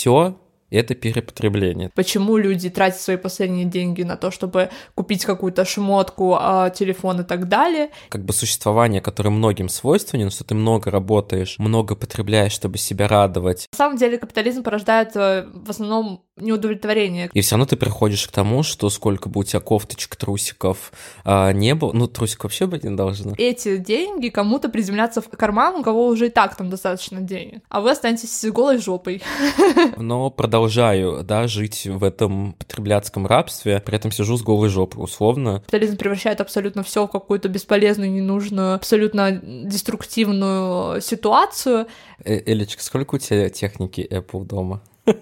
все это перепотребление. Почему люди тратят свои последние деньги на то, чтобы купить какую-то шмотку, а, телефон и так далее? Как бы существование, которое многим свойственен, что ты много работаешь, много потребляешь, чтобы себя радовать. На самом деле капитализм порождает э, в основном неудовлетворение. И все равно ты приходишь к тому, что сколько бы у тебя кофточек, трусиков а, не было, ну, трусик вообще быть не должно. Эти деньги кому-то приземлятся в карман, у кого уже и так там достаточно денег, а вы останетесь голой жопой. Но продолжаю, да, жить в этом потребляцком рабстве, при этом сижу с голой жопой, условно. Капитализм превращает абсолютно все в какую-то бесполезную, ненужную, абсолютно деструктивную ситуацию. Э Элечка, сколько у тебя техники Apple дома?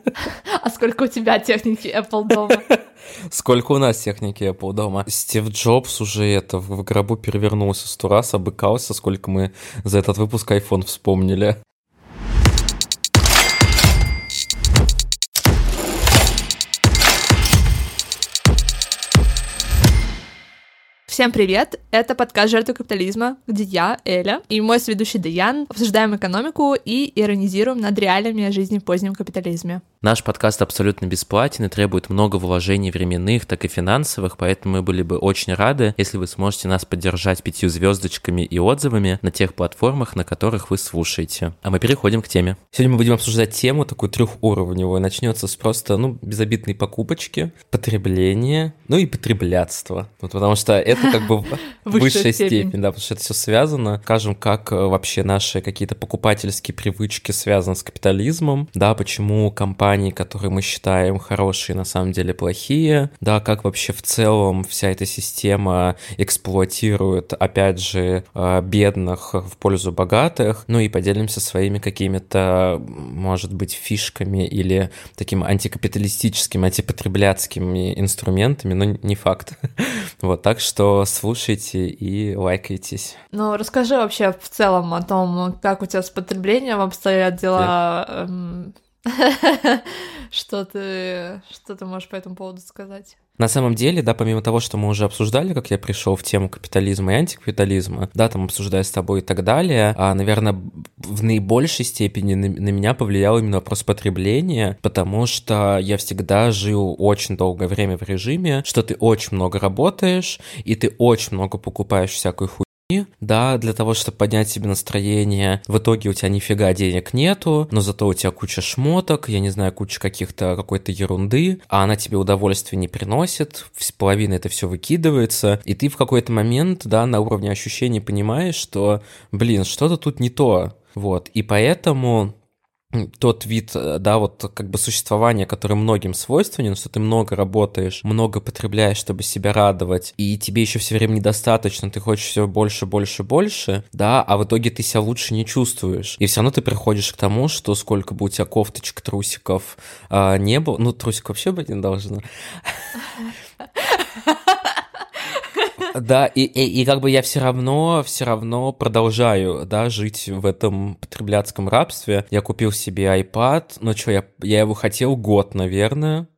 А сколько у тебя техники Apple дома? Сколько у нас техники Apple дома? Стив Джобс уже это в гробу перевернулся сто раз, обыкался, сколько мы за этот выпуск iPhone вспомнили. Всем привет! Это подкаст «Жертвы капитализма», где я, Эля, и мой сведущий Даян обсуждаем экономику и иронизируем над реалиями жизни в позднем капитализме. Наш подкаст абсолютно бесплатен и требует много вложений временных, так и финансовых, поэтому мы были бы очень рады, если вы сможете нас поддержать пятью звездочками и отзывами на тех платформах, на которых вы слушаете. А мы переходим к теме. Сегодня мы будем обсуждать тему такую трехуровневую. Начнется с просто, ну, безобидной покупочки, потребления, ну и потреблятства. Вот потому что это как бы высшая степень, да, потому что это все связано. Скажем, как э, вообще наши какие-то покупательские привычки связаны с капитализмом, да, почему компания компаний, которые мы считаем хорошие, на самом деле плохие, да, как вообще в целом вся эта система эксплуатирует, опять же, э, бедных в пользу богатых, ну и поделимся своими какими-то, может быть, фишками или таким антикапиталистическими, антипотребляцкими инструментами, но не факт. Вот, так что слушайте и лайкайтесь. Ну, расскажи вообще в целом о том, как у тебя с потреблением обстоят дела, эм, что ты, что ты можешь по этому поводу сказать? На самом деле, да, помимо того, что мы уже обсуждали, как я пришел в тему капитализма и антикапитализма, да, там обсуждая с тобой и так далее, а, наверное, в наибольшей степени на, на меня повлиял именно вопрос потребления, потому что я всегда жил очень долгое время в режиме, что ты очень много работаешь, и ты очень много покупаешь всякую хуйню, да, для того, чтобы поднять себе настроение. В итоге у тебя нифига денег нету, но зато у тебя куча шмоток, я не знаю, куча каких-то какой-то ерунды, а она тебе удовольствие не приносит, половина это все выкидывается, и ты в какой-то момент, да, на уровне ощущений понимаешь, что, блин, что-то тут не то. Вот, и поэтому тот вид, э, да, вот как бы существования, который многим свойственен, что ты много работаешь, много потребляешь, чтобы себя радовать, и тебе еще все время недостаточно, ты хочешь все больше, больше, больше, да, а в итоге ты себя лучше не чувствуешь. И все равно ты приходишь к тому, что сколько бы у тебя кофточек, трусиков а, не было, ну, трусик вообще быть не должно. Да, и, и, и как бы я все равно, все равно продолжаю, да, жить в этом потребляцком рабстве. Я купил себе iPad, ну что, я, я его хотел год, наверное.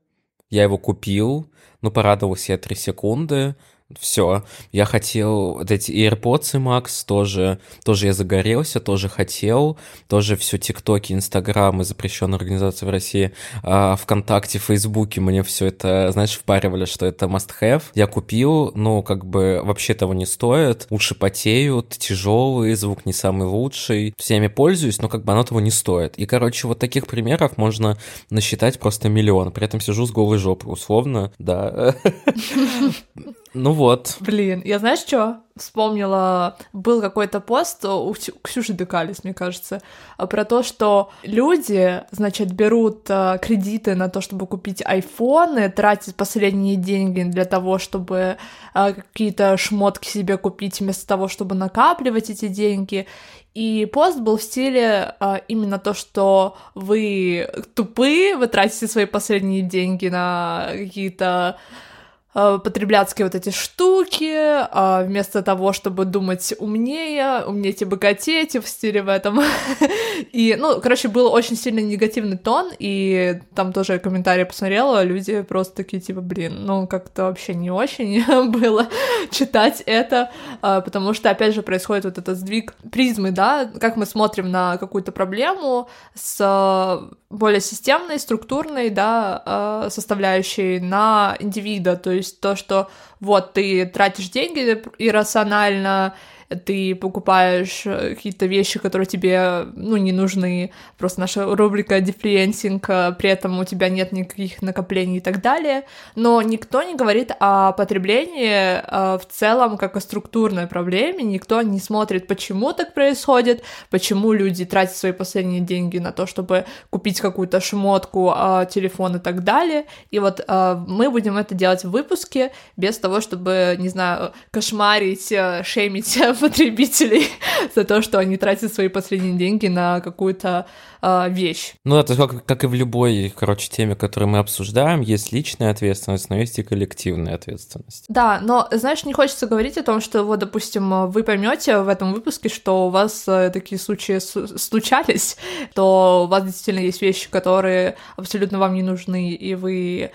Я его купил, ну, порадовался я три секунды, все. Я хотел вот эти AirPods и Max тоже, тоже я загорелся, тоже хотел, тоже все ТикТоки, Инстаграмы, запрещенные организации в России, а ВКонтакте, Фейсбуке мне все это, знаешь, впаривали, что это must-have. Я купил, но как бы вообще того не стоит. Уши потеют, тяжелые, звук не самый лучший. Всеми пользуюсь, но как бы оно того не стоит. И, короче, вот таких примеров можно насчитать просто миллион. При этом сижу с голой жопой, условно, да. Ну вот. Блин, я знаешь что? Вспомнила, был какой-то пост у Ксюши Декалис, мне кажется, про то, что люди, значит, берут а, кредиты на то, чтобы купить айфоны, тратят последние деньги для того, чтобы а, какие-то шмотки себе купить, вместо того, чтобы накапливать эти деньги. И пост был в стиле а, именно то, что вы тупые, вы тратите свои последние деньги на какие-то Э, потребляцкие вот эти штуки, а вместо того, чтобы думать умнее, умнеть и богатеть в стиле в этом. и, ну, короче, был очень сильно негативный тон, и там тоже комментарии посмотрела, люди просто такие, типа, блин, ну, как-то вообще не очень было читать это, а, потому что, опять же, происходит вот этот сдвиг призмы, да, как мы смотрим на какую-то проблему с более системной, структурной, да, э, составляющей на индивида, то есть то, что вот ты тратишь деньги иррационально, ты покупаешь э, какие-то вещи, которые тебе, ну, не нужны, просто наша рубрика дефлиенсинг, э, при этом у тебя нет никаких накоплений и так далее, но никто не говорит о потреблении э, в целом как о структурной проблеме, никто не смотрит, почему так происходит, почему люди тратят свои последние деньги на то, чтобы купить какую-то шмотку, телефон и так далее, и вот мы будем это делать в выпуске без того, чтобы, не знаю, кошмарить, шеймить потребителей за то, что они тратят свои последние деньги на какую-то э, вещь. Ну, это как, как и в любой, короче, теме, которую мы обсуждаем, есть личная ответственность, но есть и коллективная ответственность. Да, но, знаешь, не хочется говорить о том, что, вот, допустим, вы поймете в этом выпуске, что у вас э, такие случаи случались, то у вас действительно есть вещи, которые абсолютно вам не нужны, и вы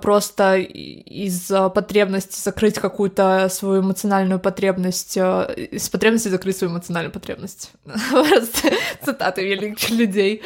просто из потребности закрыть какую-то свою эмоциональную потребность, э, из потребности закрыть свою эмоциональную потребность. Цитаты великих людей.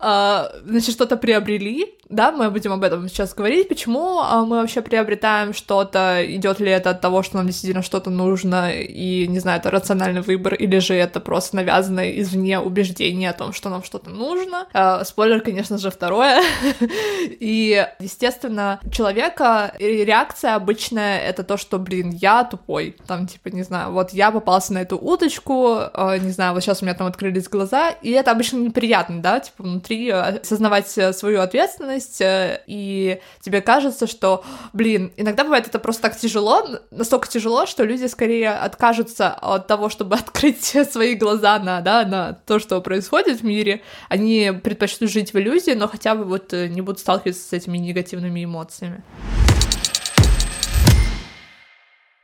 А, значит, что-то приобрели, да, мы будем об этом сейчас говорить, почему а, мы вообще приобретаем что-то, идет ли это от того, что нам действительно что-то нужно, и, не знаю, это рациональный выбор, или же это просто навязанное извне убеждение о том, что нам что-то нужно. А, спойлер, конечно же, второе. И, естественно, человека реакция обычная — это то, что, блин, я тупой, там, типа, не знаю, вот я попался на эту удочку, не знаю, вот сейчас у меня там открылись глаза, и это обычно неприятно, да, типа, внутри внутри осознавать э, свою ответственность, э, и тебе кажется, что, блин, иногда бывает это просто так тяжело, настолько тяжело, что люди скорее откажутся от того, чтобы открыть свои глаза на, да, на то, что происходит в мире, они предпочтут жить в иллюзии, но хотя бы вот э, не будут сталкиваться с этими негативными эмоциями.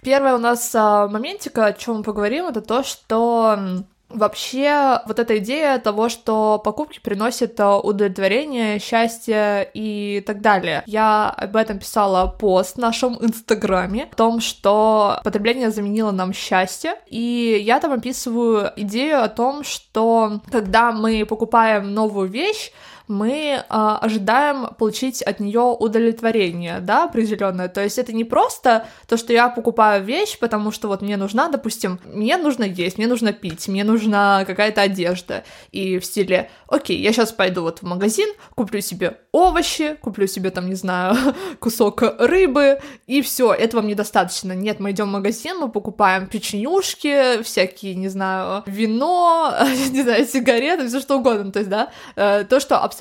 Первое у нас а, моментика, о чем мы поговорим, это то, что Вообще, вот эта идея того, что покупки приносят э, удовлетворение, счастье и так далее. Я об этом писала пост в нашем инстаграме, о том, что потребление заменило нам счастье, и я там описываю идею о том, что когда мы покупаем новую вещь, мы а, ожидаем получить от нее удовлетворение, да, определенное. То есть это не просто то, что я покупаю вещь, потому что вот мне нужна, допустим, мне нужно есть, мне нужно пить, мне нужна какая-то одежда. И в стиле, окей, я сейчас пойду вот в магазин, куплю себе овощи, куплю себе там, не знаю, кусок рыбы, и все, этого мне достаточно. Нет, мы идем в магазин, мы покупаем печенюшки, всякие, не знаю, вино, не знаю, сигареты, все что угодно. То есть, да, э, то, что абсолютно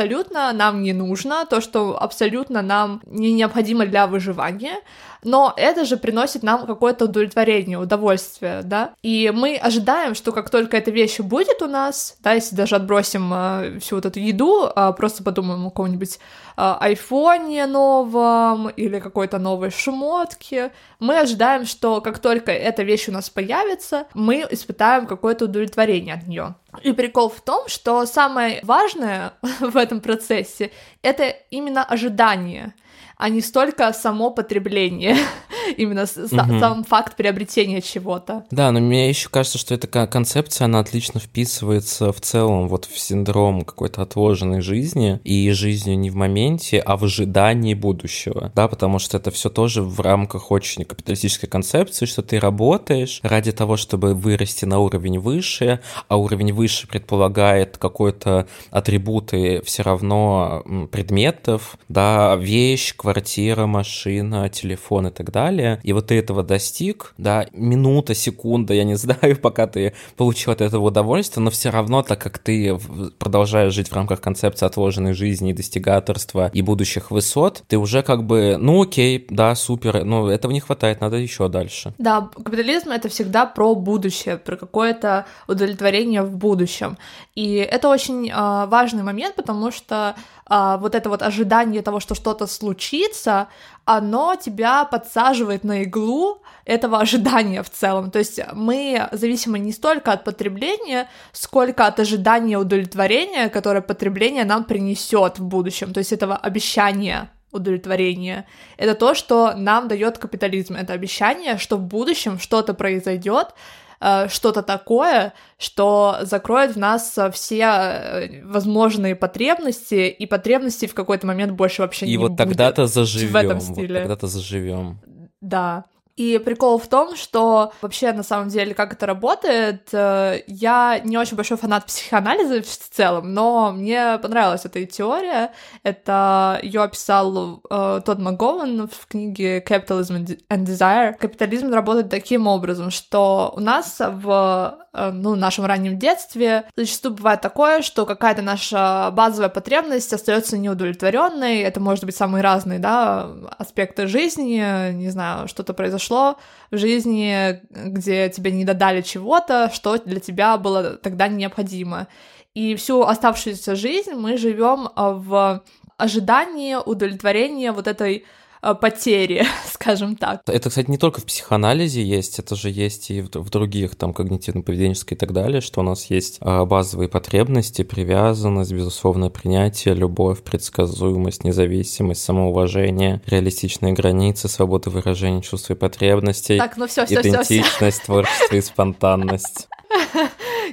нам не нужно, то, что абсолютно нам не необходимо для выживания, но это же приносит нам какое-то удовлетворение, удовольствие, да, и мы ожидаем, что как только эта вещь будет у нас, да, если даже отбросим э, всю вот эту еду, э, просто подумаем о каком-нибудь э, айфоне новом или какой-то новой шмотке, мы ожидаем, что как только эта вещь у нас появится, мы испытаем какое-то удовлетворение от нее. И прикол в том, что самое важное в этом процессе это именно ожидание а не столько само потребление, именно mm-hmm. сам факт приобретения чего-то. Да, но мне еще кажется, что эта концепция, она отлично вписывается в целом вот в синдром какой-то отложенной жизни и жизни не в моменте, а в ожидании будущего, да, потому что это все тоже в рамках очень капиталистической концепции, что ты работаешь ради того, чтобы вырасти на уровень выше, а уровень выше предполагает какой-то атрибуты все равно предметов, да, вещь, квартира, машина, телефон и так далее. И вот ты этого достиг, да, минута, секунда, я не знаю, пока ты получил от этого удовольствие, но все равно, так как ты продолжаешь жить в рамках концепции отложенной жизни, достигаторства и будущих высот, ты уже как бы, ну окей, да, супер, но этого не хватает, надо еще дальше. Да, капитализм это всегда про будущее, про какое-то удовлетворение в будущем. И это очень э, важный момент, потому что а, вот это вот ожидание того, что что-то случится, оно тебя подсаживает на иглу этого ожидания в целом. То есть мы зависимы не столько от потребления, сколько от ожидания удовлетворения, которое потребление нам принесет в будущем, то есть этого обещания удовлетворения. Это то, что нам дает капитализм. Это обещание, что в будущем что-то произойдет, э, что-то такое, что закроет в нас все э, возможные потребности, и потребности в какой-то момент больше вообще и не вот будет. тогда-то заживем. в этом Вот стиле. тогда-то заживем. Да. И прикол в том, что вообще на самом деле, как это работает, э, я не очень большой фанат психоанализа в целом, но мне понравилась эта теория. Это ее описал э, Тодд МcГоwan в книге Capitalism and Desire. Капитализм работает таким образом, что у нас в э, ну, нашем раннем детстве зачастую бывает такое, что какая-то наша базовая потребность остается неудовлетворенной. Это может быть самые разные, да, аспекты жизни, не знаю, что-то произошло в жизни, где тебе не додали чего-то, что для тебя было тогда необходимо. И всю оставшуюся жизнь мы живем в ожидании удовлетворения вот этой потери, скажем так. Это, кстати, не только в психоанализе есть, это же есть и в, в других, там, когнитивно-поведенческой и так далее, что у нас есть а, базовые потребности, привязанность, безусловное принятие, любовь, предсказуемость, независимость, самоуважение, реалистичные границы, свобода выражения чувств и потребностей, Так, ну все, все, все, идентичность, творчество и спонтанность.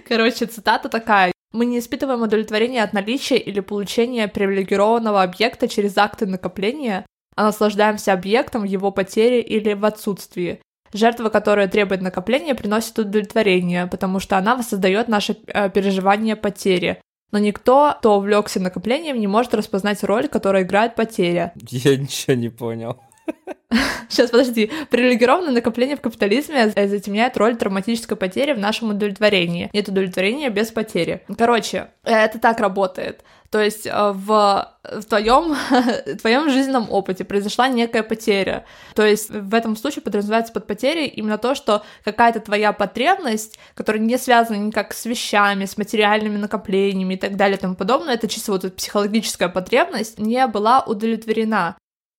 Короче, цитата такая. Мы не испытываем удовлетворения от наличия или получения привилегированного объекта через акты накопления, а наслаждаемся объектом в его потере или в отсутствии. Жертва, которая требует накопления, приносит удовлетворение, потому что она воссоздает наше э, переживание потери. Но никто, кто увлекся накоплением, не может распознать роль, которую играет потеря. Я ничего не понял. Сейчас, подожди. Привилегированное накопление в капитализме затемняет роль травматической потери в нашем удовлетворении. Нет удовлетворения без потери. Короче, это так работает. То есть э, в, в твоем, твоем жизненном опыте произошла некая потеря. То есть в этом случае подразумевается под потерей именно то, что какая-то твоя потребность, которая не связана никак с вещами, с материальными накоплениями и так далее и тому подобное, это чисто вот психологическая потребность, не была удовлетворена.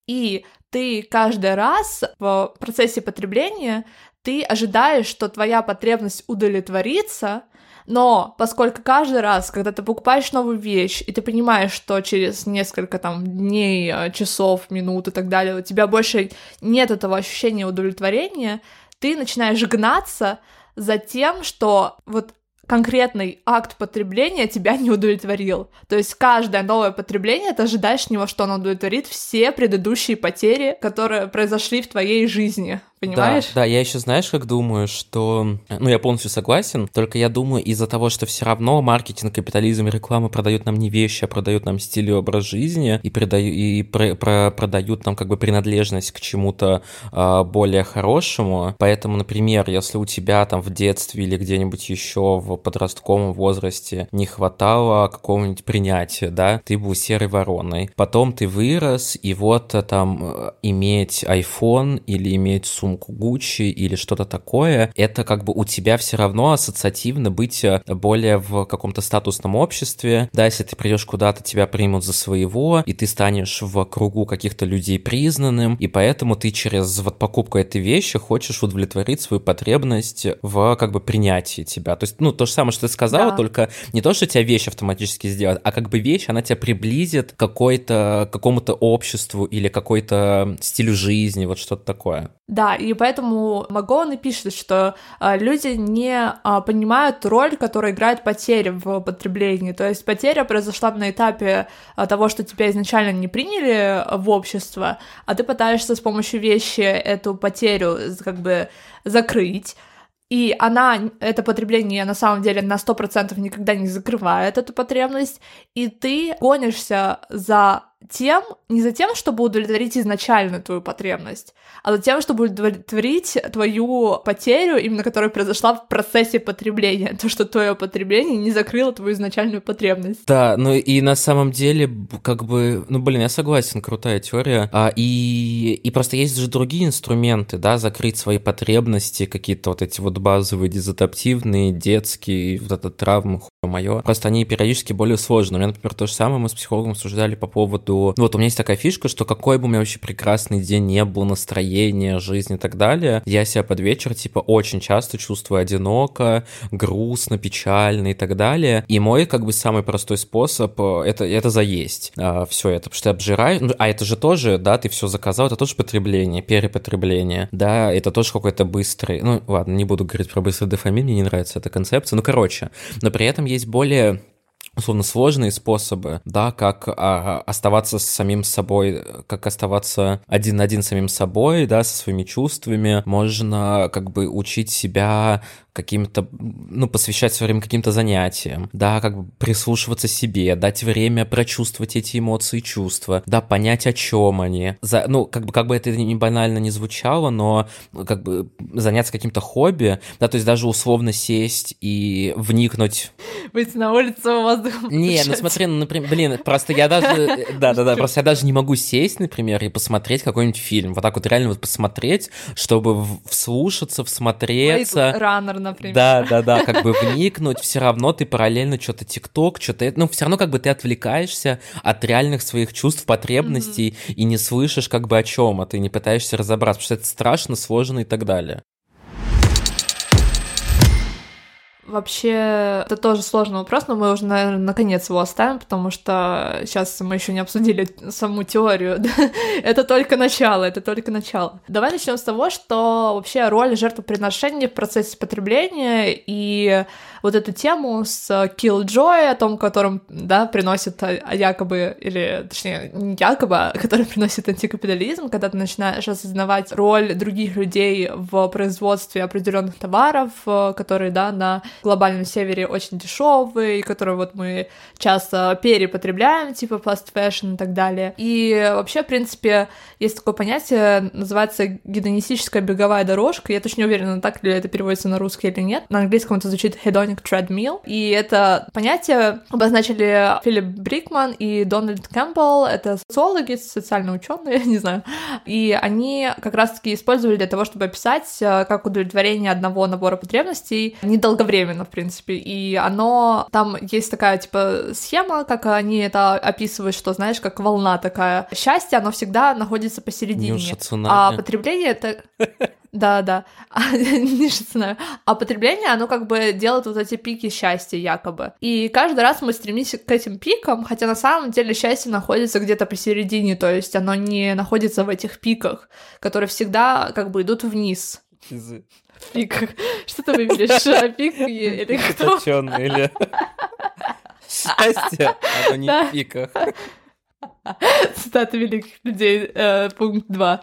И ты каждый раз в процессе потребления ты ожидаешь, что твоя потребность удовлетворится, но поскольку каждый раз, когда ты покупаешь новую вещь, и ты понимаешь, что через несколько там дней, э, часов, минут и так далее, у тебя больше нет этого ощущения удовлетворения, ты начинаешь гнаться за тем, что вот конкретный акт потребления тебя не удовлетворил. То есть каждое новое потребление, ты ожидаешь от него, что оно удовлетворит все предыдущие потери, которые произошли в твоей жизни. Понимаешь? Да, да, я еще знаешь, как думаю, что... Ну, я полностью согласен, только я думаю из-за того, что все равно маркетинг, капитализм и реклама продают нам не вещи, а продают нам стиль и образ жизни, и, продаю, и про, про, продают нам как бы принадлежность к чему-то э, более хорошему. Поэтому, например, если у тебя там в детстве или где-нибудь еще в подростковом возрасте не хватало какого-нибудь принятия, да, ты был серой вороной. Потом ты вырос, и вот там иметь iPhone или иметь сумку сумку Гуччи или что-то такое, это как бы у тебя все равно ассоциативно быть э, более в каком-то статусном обществе. Да, если ты придешь куда-то, тебя примут за своего, и ты станешь в кругу каких-то людей признанным, и поэтому ты через вот покупку этой вещи хочешь удовлетворить свою потребность в как бы принятии тебя. То есть, ну, то же самое, что ты сказала, Да. только не то, что тебя вещь автоматически сделает, а как бы вещь, она тебя приблизит к какой-то, какому-то обществу или какой-то стилю жизни, вот что-то такое. Да, и поэтому Магоун и пишет, что а, люди не а, понимают роль, которую играет потеря в потреблении. То есть потеря произошла на этапе а, того, что тебя изначально не приняли в общество, а ты пытаешься с помощью вещи эту потерю как бы закрыть. И она, это потребление на самом деле на 100% никогда не закрывает эту потребность, и ты гонишься за тем, не за тем, чтобы удовлетворить изначально твою потребность, а за тем, чтобы удовлетворить твою потерю, именно которая произошла в процессе потребления, то, что твое потребление не закрыло твою изначальную потребность. Да, ну и на самом деле, как бы, ну блин, я согласен, крутая теория. А, и, и просто есть же другие инструменты, да, закрыть свои потребности, какие-то вот эти вот базовые, дезадаптивные, детские, вот эта травма, хуй мое. Просто они периодически более сложные. У меня, например, то же самое мы с психологом обсуждали по поводу Ну, вот у меня есть такая фишка, что какой бы у меня вообще прекрасный день не был, настроение, жизнь и так далее, я себя под вечер, типа, очень часто чувствую одиноко, грустно, печально и так далее. И мой, как бы, самый простой способ э, — это, это заесть а, все это, потому что я обжираю. Ну, а это же тоже, да, ты все заказал, это тоже потребление, перепотребление, да, это тоже какой-то быстрый... Ну, ладно, не буду говорить про быстрый дофамин, мне не нравится эта концепция. Ну, короче, но при этом есть более условно сложные способы, да, как а, оставаться с самим собой, как оставаться один на один с самим собой, да, со своими чувствами. Можно как бы учить себя каким-то, ну, посвящать свое время каким-то занятиям, да, как бы прислушиваться себе, дать время прочувствовать эти эмоции и чувства, да, понять, о чем они. За, ну, как бы, как бы это не банально не звучало, но как бы заняться каким-то хобби, да, то есть даже условно сесть и вникнуть. Выйти на улицу, воздухом Не, ну смотри, ну, например, блин, просто я даже, да-да-да, просто я даже не могу сесть, например, и посмотреть какой-нибудь фильм, вот так вот реально вот посмотреть, чтобы вслушаться, всмотреться. Раннер например. Да, да, да, как бы вникнуть, все равно ты параллельно что-то ТикТок, что-то, ну, все равно как бы ты отвлекаешься от реальных своих чувств, потребностей mm-hmm. и не слышишь как бы о чем, а ты не пытаешься разобраться, потому что это страшно, сложно и так далее. Вообще, это тоже сложный вопрос, но мы уже, наверное, наконец его оставим, потому что сейчас мы еще не обсудили саму теорию. это только начало, это только начало. Давай начнем с того, что вообще роль жертвоприношения в процессе потребления и вот эту тему с Killjoy, о том, которым, да, приносит а, якобы, или, точнее, не якобы, а который приносит антикапитализм, когда ты начинаешь осознавать роль других людей в производстве определенных товаров, которые, да, на глобальном севере очень дешевые, которые вот мы часто перепотребляем, типа fast fashion и так далее. И вообще, в принципе, есть такое понятие, называется гедонистическая беговая дорожка. Я точно не уверена, так ли это переводится на русский или нет. На английском это звучит hedonic treadmill. И это понятие обозначили Филипп Брикман и Дональд Кэмпбелл. Это социологи, социальные ученые, не знаю. И они как раз-таки использовали для того, чтобы описать, э, как удовлетворение одного набора потребностей недолговременно, в принципе. И оно... Там есть такая, типа, схема, как они это описывают, что, знаешь, как волна такая. Счастье, оно всегда находится посередине. А потребление — это... Да, да. Ниже цена. А потребление, оно как бы делает вот эти пики счастья якобы. И каждый раз мы стремимся к этим пикам, хотя на самом деле счастье находится где-то посередине, то есть оно не находится в этих пиках, которые всегда как бы идут вниз. В пиках. Что ты выберешь? А, пик или кто? или... Счастье, оно не в пиках. Цитата великих людей, э, пункт 2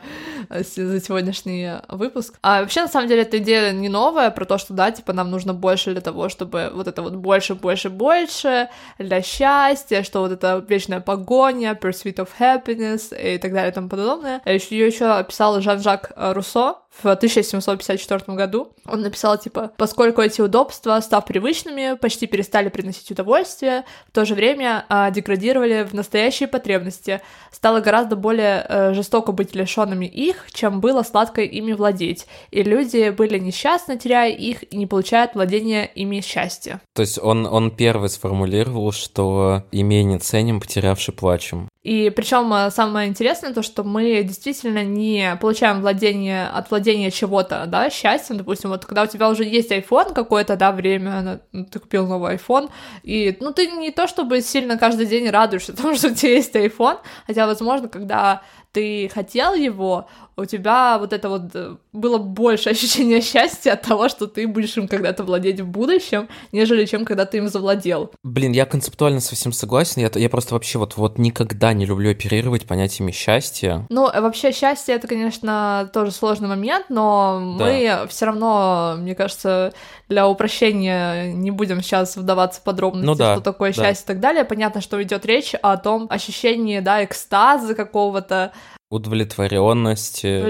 э, за сегодняшний выпуск. А вообще, на самом деле, эта идея не новая, про то, что, да, типа, нам нужно больше для того, чтобы вот это вот больше, больше, больше для счастья, что вот эта вечная погоня, pursuit of happiness и так далее и тому подобное. Ее еще описал Жан-Жак Руссо, в 1754 году. Он написал, типа, поскольку эти удобства, став привычными, почти перестали приносить удовольствие, в то же время а, деградировали в настоящие потребности, стало гораздо более а, жестоко быть лишенными их, чем было сладко ими владеть, и люди были несчастны, теряя их, и не получают владения ими счастья. То есть он, он первый сформулировал, что имение ценим, потерявший плачем. И причем э, самое интересное то, что мы действительно не получаем владение от владения чего-то, да, счастьем, допустим, вот когда у тебя уже есть iPhone какое-то, да, время, ну, ты купил новый iPhone, и, ну, ты не то чтобы сильно каждый день радуешься тому, что у тебя есть iPhone, хотя, возможно, когда ты хотел его, у тебя вот это вот э, было больше ощущения счастья от того, что ты будешь им когда-то владеть в будущем, нежели чем когда ты им завладел. Блин, я концептуально совсем согласен. Я, я просто вообще вот, вот никогда не люблю оперировать понятиями счастья. Ну, э, вообще счастье это, конечно, тоже сложный момент, но да. мы все равно, мне кажется, для упрощения не будем сейчас вдаваться в подробности, ну, да, что такое да. счастье и так далее. Понятно, что идет речь о том ощущении, да, экстаза какого-то, Удовлетворенности,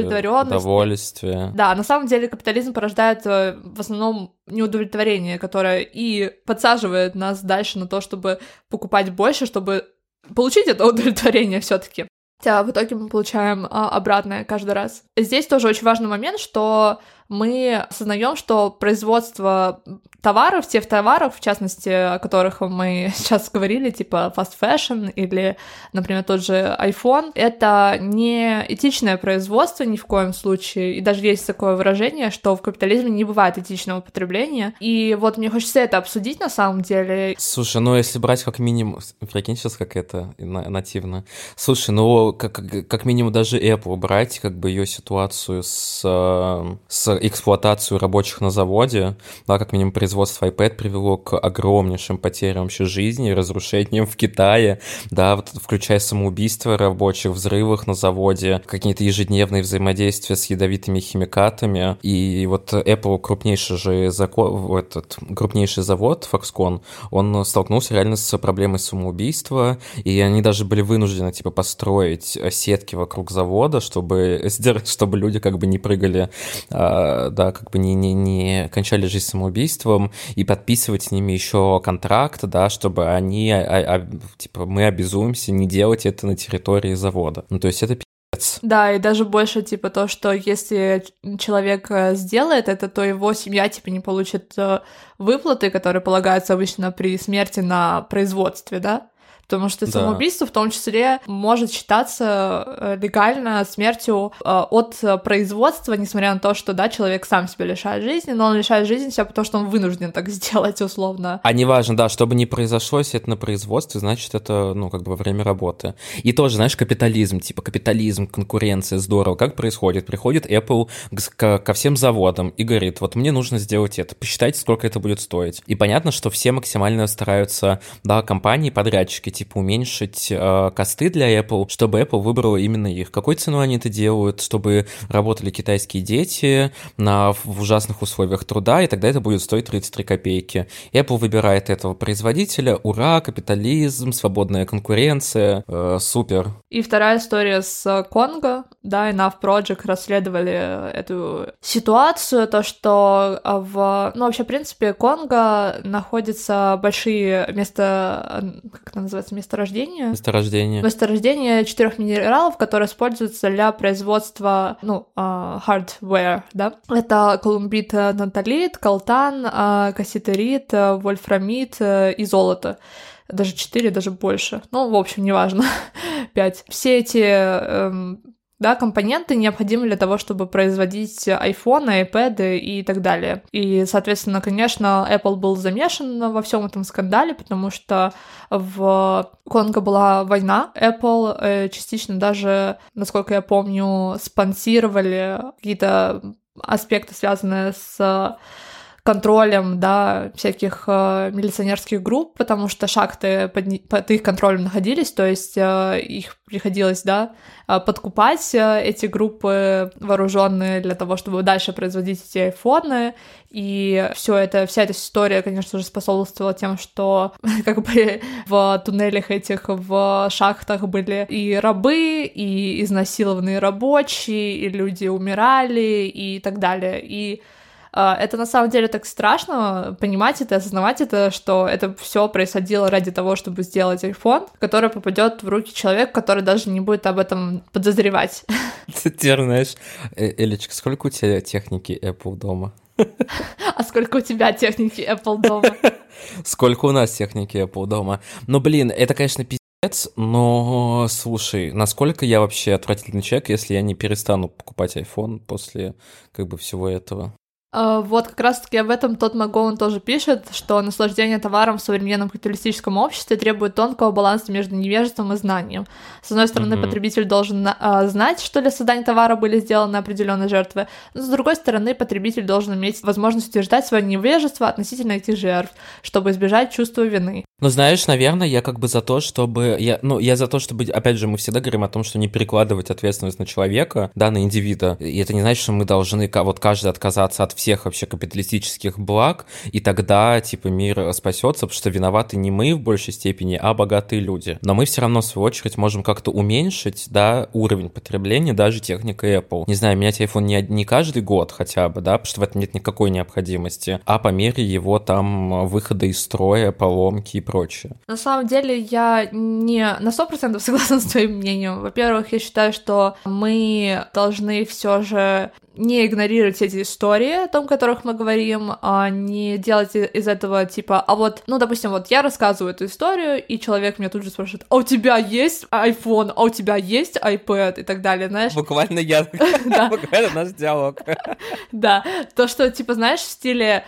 удовольствие. Да, на самом деле капитализм порождает э, в основном неудовлетворение, которое и подсаживает нас дальше на то, чтобы покупать больше, чтобы получить это удовлетворение все-таки. Хотя в итоге мы получаем а, обратное каждый раз. Здесь тоже очень важный момент, что мы осознаем, что производство товаров, тех товаров, в частности, о которых мы сейчас говорили, типа fast fashion или, например, тот же iPhone, это не этичное производство ни в коем случае, и даже есть такое выражение, что в капитализме не бывает этичного потребления, и вот мне хочется это обсудить на самом деле. Слушай, ну если брать как минимум, прикинь сейчас, как это нативно. Слушай, ну как, как минимум даже Apple брать, как бы ее ситуацию с, с эксплуатацией рабочих на заводе, да, как минимум производство iPad привело к огромнейшим потерям вообще жизни, разрушениям в Китае, да, вот, включая самоубийство рабочих, взрывах на заводе, какие-то ежедневные взаимодействия с ядовитыми химикатами. И вот Apple, крупнейший же закон, этот крупнейший завод Foxconn, он столкнулся реально с проблемой самоубийства, и они даже были вынуждены, типа, построить сетки вокруг завода, чтобы, чтобы люди как бы не прыгали, а, да, как бы не, не, не кончали жизнь самоубийством, и подписывать с ними еще контракт, да, чтобы они, а, а, типа, мы обязуемся не делать это на территории завода. Ну, то есть это да, и даже больше, типа, то, что если человек э, сделает это, то его семья, типа, не получит э, выплаты, которые полагаются обычно при смерти на производстве, да? Потому что да. самоубийство в том числе может считаться э, легально смертью э, от производства, несмотря на то, что, да, человек сам себя лишает жизни, но он лишает жизни себя потому, что он вынужден так сделать, условно. А неважно, да, чтобы не произошло, если это на производстве, значит, это, ну, как бы во время работы. И тоже, знаешь, капитализм, типа капитализм, конкуренция, здорово. Как происходит? Приходит Apple к, ко всем заводам и говорит, вот мне нужно сделать это, посчитайте, сколько это будет стоить. И понятно, что все максимально стараются, да, компании, подрядчики, типа уменьшить э, косты для Apple, чтобы Apple выбрала именно их. Какой ценой они это делают, чтобы работали китайские дети на, в ужасных условиях труда, и тогда это будет стоить 33 копейки. Apple выбирает этого производителя, ура, капитализм, свободная конкуренция, э, супер. И вторая история с Конго, да, Enough Project расследовали эту ситуацию, то, что в, ну, вообще, в принципе, Конго находится большие места, как это называется, месторождения. Месторождение. Месторождение четырех минералов, которые используются для производства, ну, uh, hardware, да. Это колумбит, наталит, колтан, uh, касситерит, uh, вольфрамид uh, и золото даже четыре, даже больше. Ну, в общем, неважно, пять. Все эти эм, да, компоненты необходимы для того, чтобы производить iPhone, iPad и так далее. И, соответственно, конечно, Apple был замешан во всем этом скандале, потому что в Конго была война. Apple э, частично даже, насколько я помню, спонсировали какие-то аспекты, связанные с контролем, да, всяких э, милиционерских групп, потому что шахты под, под их контролем находились, то есть э, их приходилось, да, э, подкупать э, эти группы вооруженные для того, чтобы дальше производить эти айфоны, и все это, вся эта история, конечно же, способствовала тем, что как бы в туннелях этих, в шахтах были и рабы, и изнасилованные рабочие, и люди умирали, и так далее, и это на самом деле так страшно понимать это, осознавать это, что это все происходило ради того, чтобы сделать iPhone, который попадет в руки человека, который даже не будет об этом подозревать. Ты теперь знаешь, э, Элечка, сколько у тебя техники Apple дома? А сколько у тебя техники Apple дома? Сколько у нас техники Apple дома? Ну, блин, это, конечно, пиздец, но слушай, насколько я вообще отвратительный человек, если я не перестану покупать iPhone после как бы всего этого? А, вот как раз-таки об этом тот Магоун тоже пишет, что наслаждение товаром в современном капиталистическом обществе требует тонкого баланса между невежеством и знанием. С одной стороны, mm-hmm. потребитель должен а, знать, что для создания товара были сделаны определенные жертвы, но с другой стороны, потребитель должен иметь возможность утверждать свое невежество относительно этих жертв, чтобы избежать чувства вины. Ну, знаешь, наверное, я как бы за то, чтобы... Я, ну, я за то, чтобы... Опять же, мы всегда говорим о том, что не перекладывать ответственность на человека, да, на индивида. И это не значит, что мы должны вот каждый отказаться от всех вообще капиталистических благ, и тогда, типа, мир спасется, потому что виноваты не мы в большей степени, а богатые люди. Но мы все равно, в свою очередь, можем как-то уменьшить, да, уровень потребления даже техникой Apple. Не знаю, менять iPhone не, не каждый год хотя бы, да, потому что в этом нет никакой необходимости, а по мере его там выхода из строя, поломки и прочее. На самом деле я не на сто процентов согласна с твоим мнением. Во-первых, я считаю, что мы должны все же не игнорировать эти истории, о том, которых мы говорим, а не делать из этого типа, а вот, ну, допустим, вот я рассказываю эту историю, и человек меня тут же спрашивает, а у тебя есть iPhone, а у тебя есть iPad и так далее, знаешь? Буквально я, буквально наш диалог. Да, то, что, типа, знаешь, в стиле,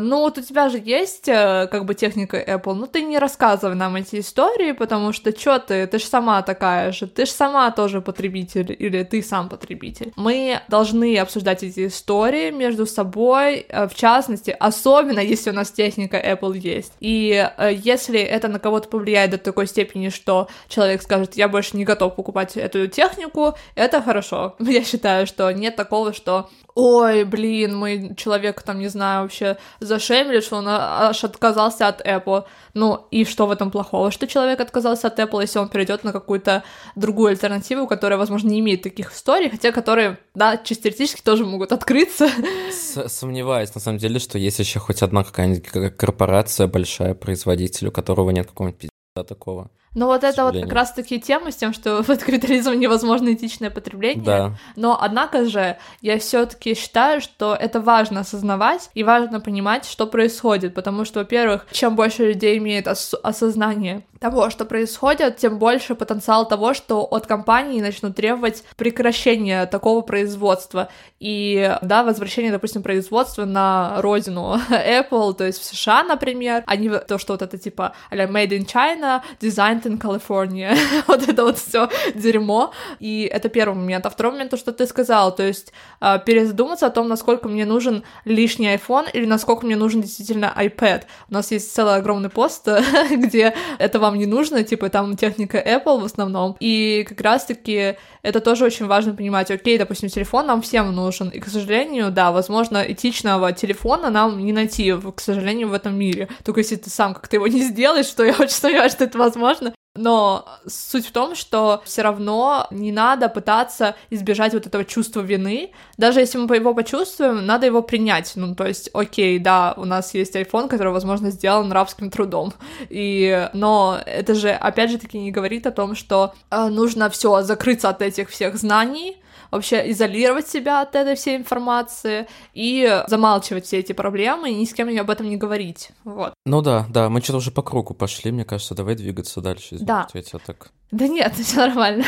ну вот у тебя же есть э, как бы техника Apple, ну ты не рассказывай нам эти истории, потому что чё ты, ты же сама такая же, ты же сама тоже потребитель, или ты сам потребитель. Мы должны обсуждать эти истории между собой, э, в частности, особенно если у нас техника Apple есть. И э, если это на кого-то повлияет до такой степени, что человек скажет, я больше не готов покупать эту технику, это хорошо. Я считаю, что нет такого, что ой, блин, мой человек там, не знаю, вообще зашемили, что он аж отказался от Apple. Ну, и что в этом плохого, что человек отказался от Apple, если он перейдет на какую-то другую альтернативу, которая, возможно, не имеет таких историй, хотя которые, да, чисто теоретически тоже могут открыться. С Сомневаюсь, на самом деле, что есть еще хоть одна какая-нибудь корпорация большая, производитель, у которого нет какого-нибудь такого. Но вот это вот как раз-таки тема с тем, что под капитализмом невозможно этичное потребление. Да. Но однако же я все-таки считаю, что это важно осознавать и важно понимать, что происходит, потому что, во-первых, чем больше людей имеет ос- осознание того, что происходит, тем больше потенциал того, что от компании начнут требовать прекращения такого производства и, да, возвращения, допустим, производства на родину Apple, то есть в США, например, они то, что вот это типа made in China, design in California, вот это вот все дерьмо. И это первый момент. А второй момент, то, что ты сказал, то есть э, перезадуматься о том, насколько мне нужен лишний iPhone или насколько мне нужен действительно iPad. У нас есть целый огромный пост, где это вам не нужно, типа там техника Apple в основном. И как раз-таки это тоже очень важно понимать. Окей, допустим, телефон нам всем нужен. И, к сожалению, да, возможно, этичного телефона нам не найти, к сожалению, в этом мире. Только если ты сам как-то его не сделаешь, что я очень сомневаюсь, что это возможно. Но суть в том, что все равно не надо пытаться избежать вот этого чувства вины. Даже если мы его почувствуем, надо его принять. Ну, то есть, окей, да, у нас есть iPhone, который, возможно, сделан рабским трудом. И, но это же, опять же таки, не говорит о том, что э, нужно все закрыться от этих всех знаний, вообще изолировать себя от этой всей информации и замалчивать все эти проблемы и ни с кем об этом не говорить. Вот. Ну да, да, мы что-то уже по кругу пошли, мне кажется, давай двигаться дальше. Извините, да. Я тебя так... Да нет, все нормально.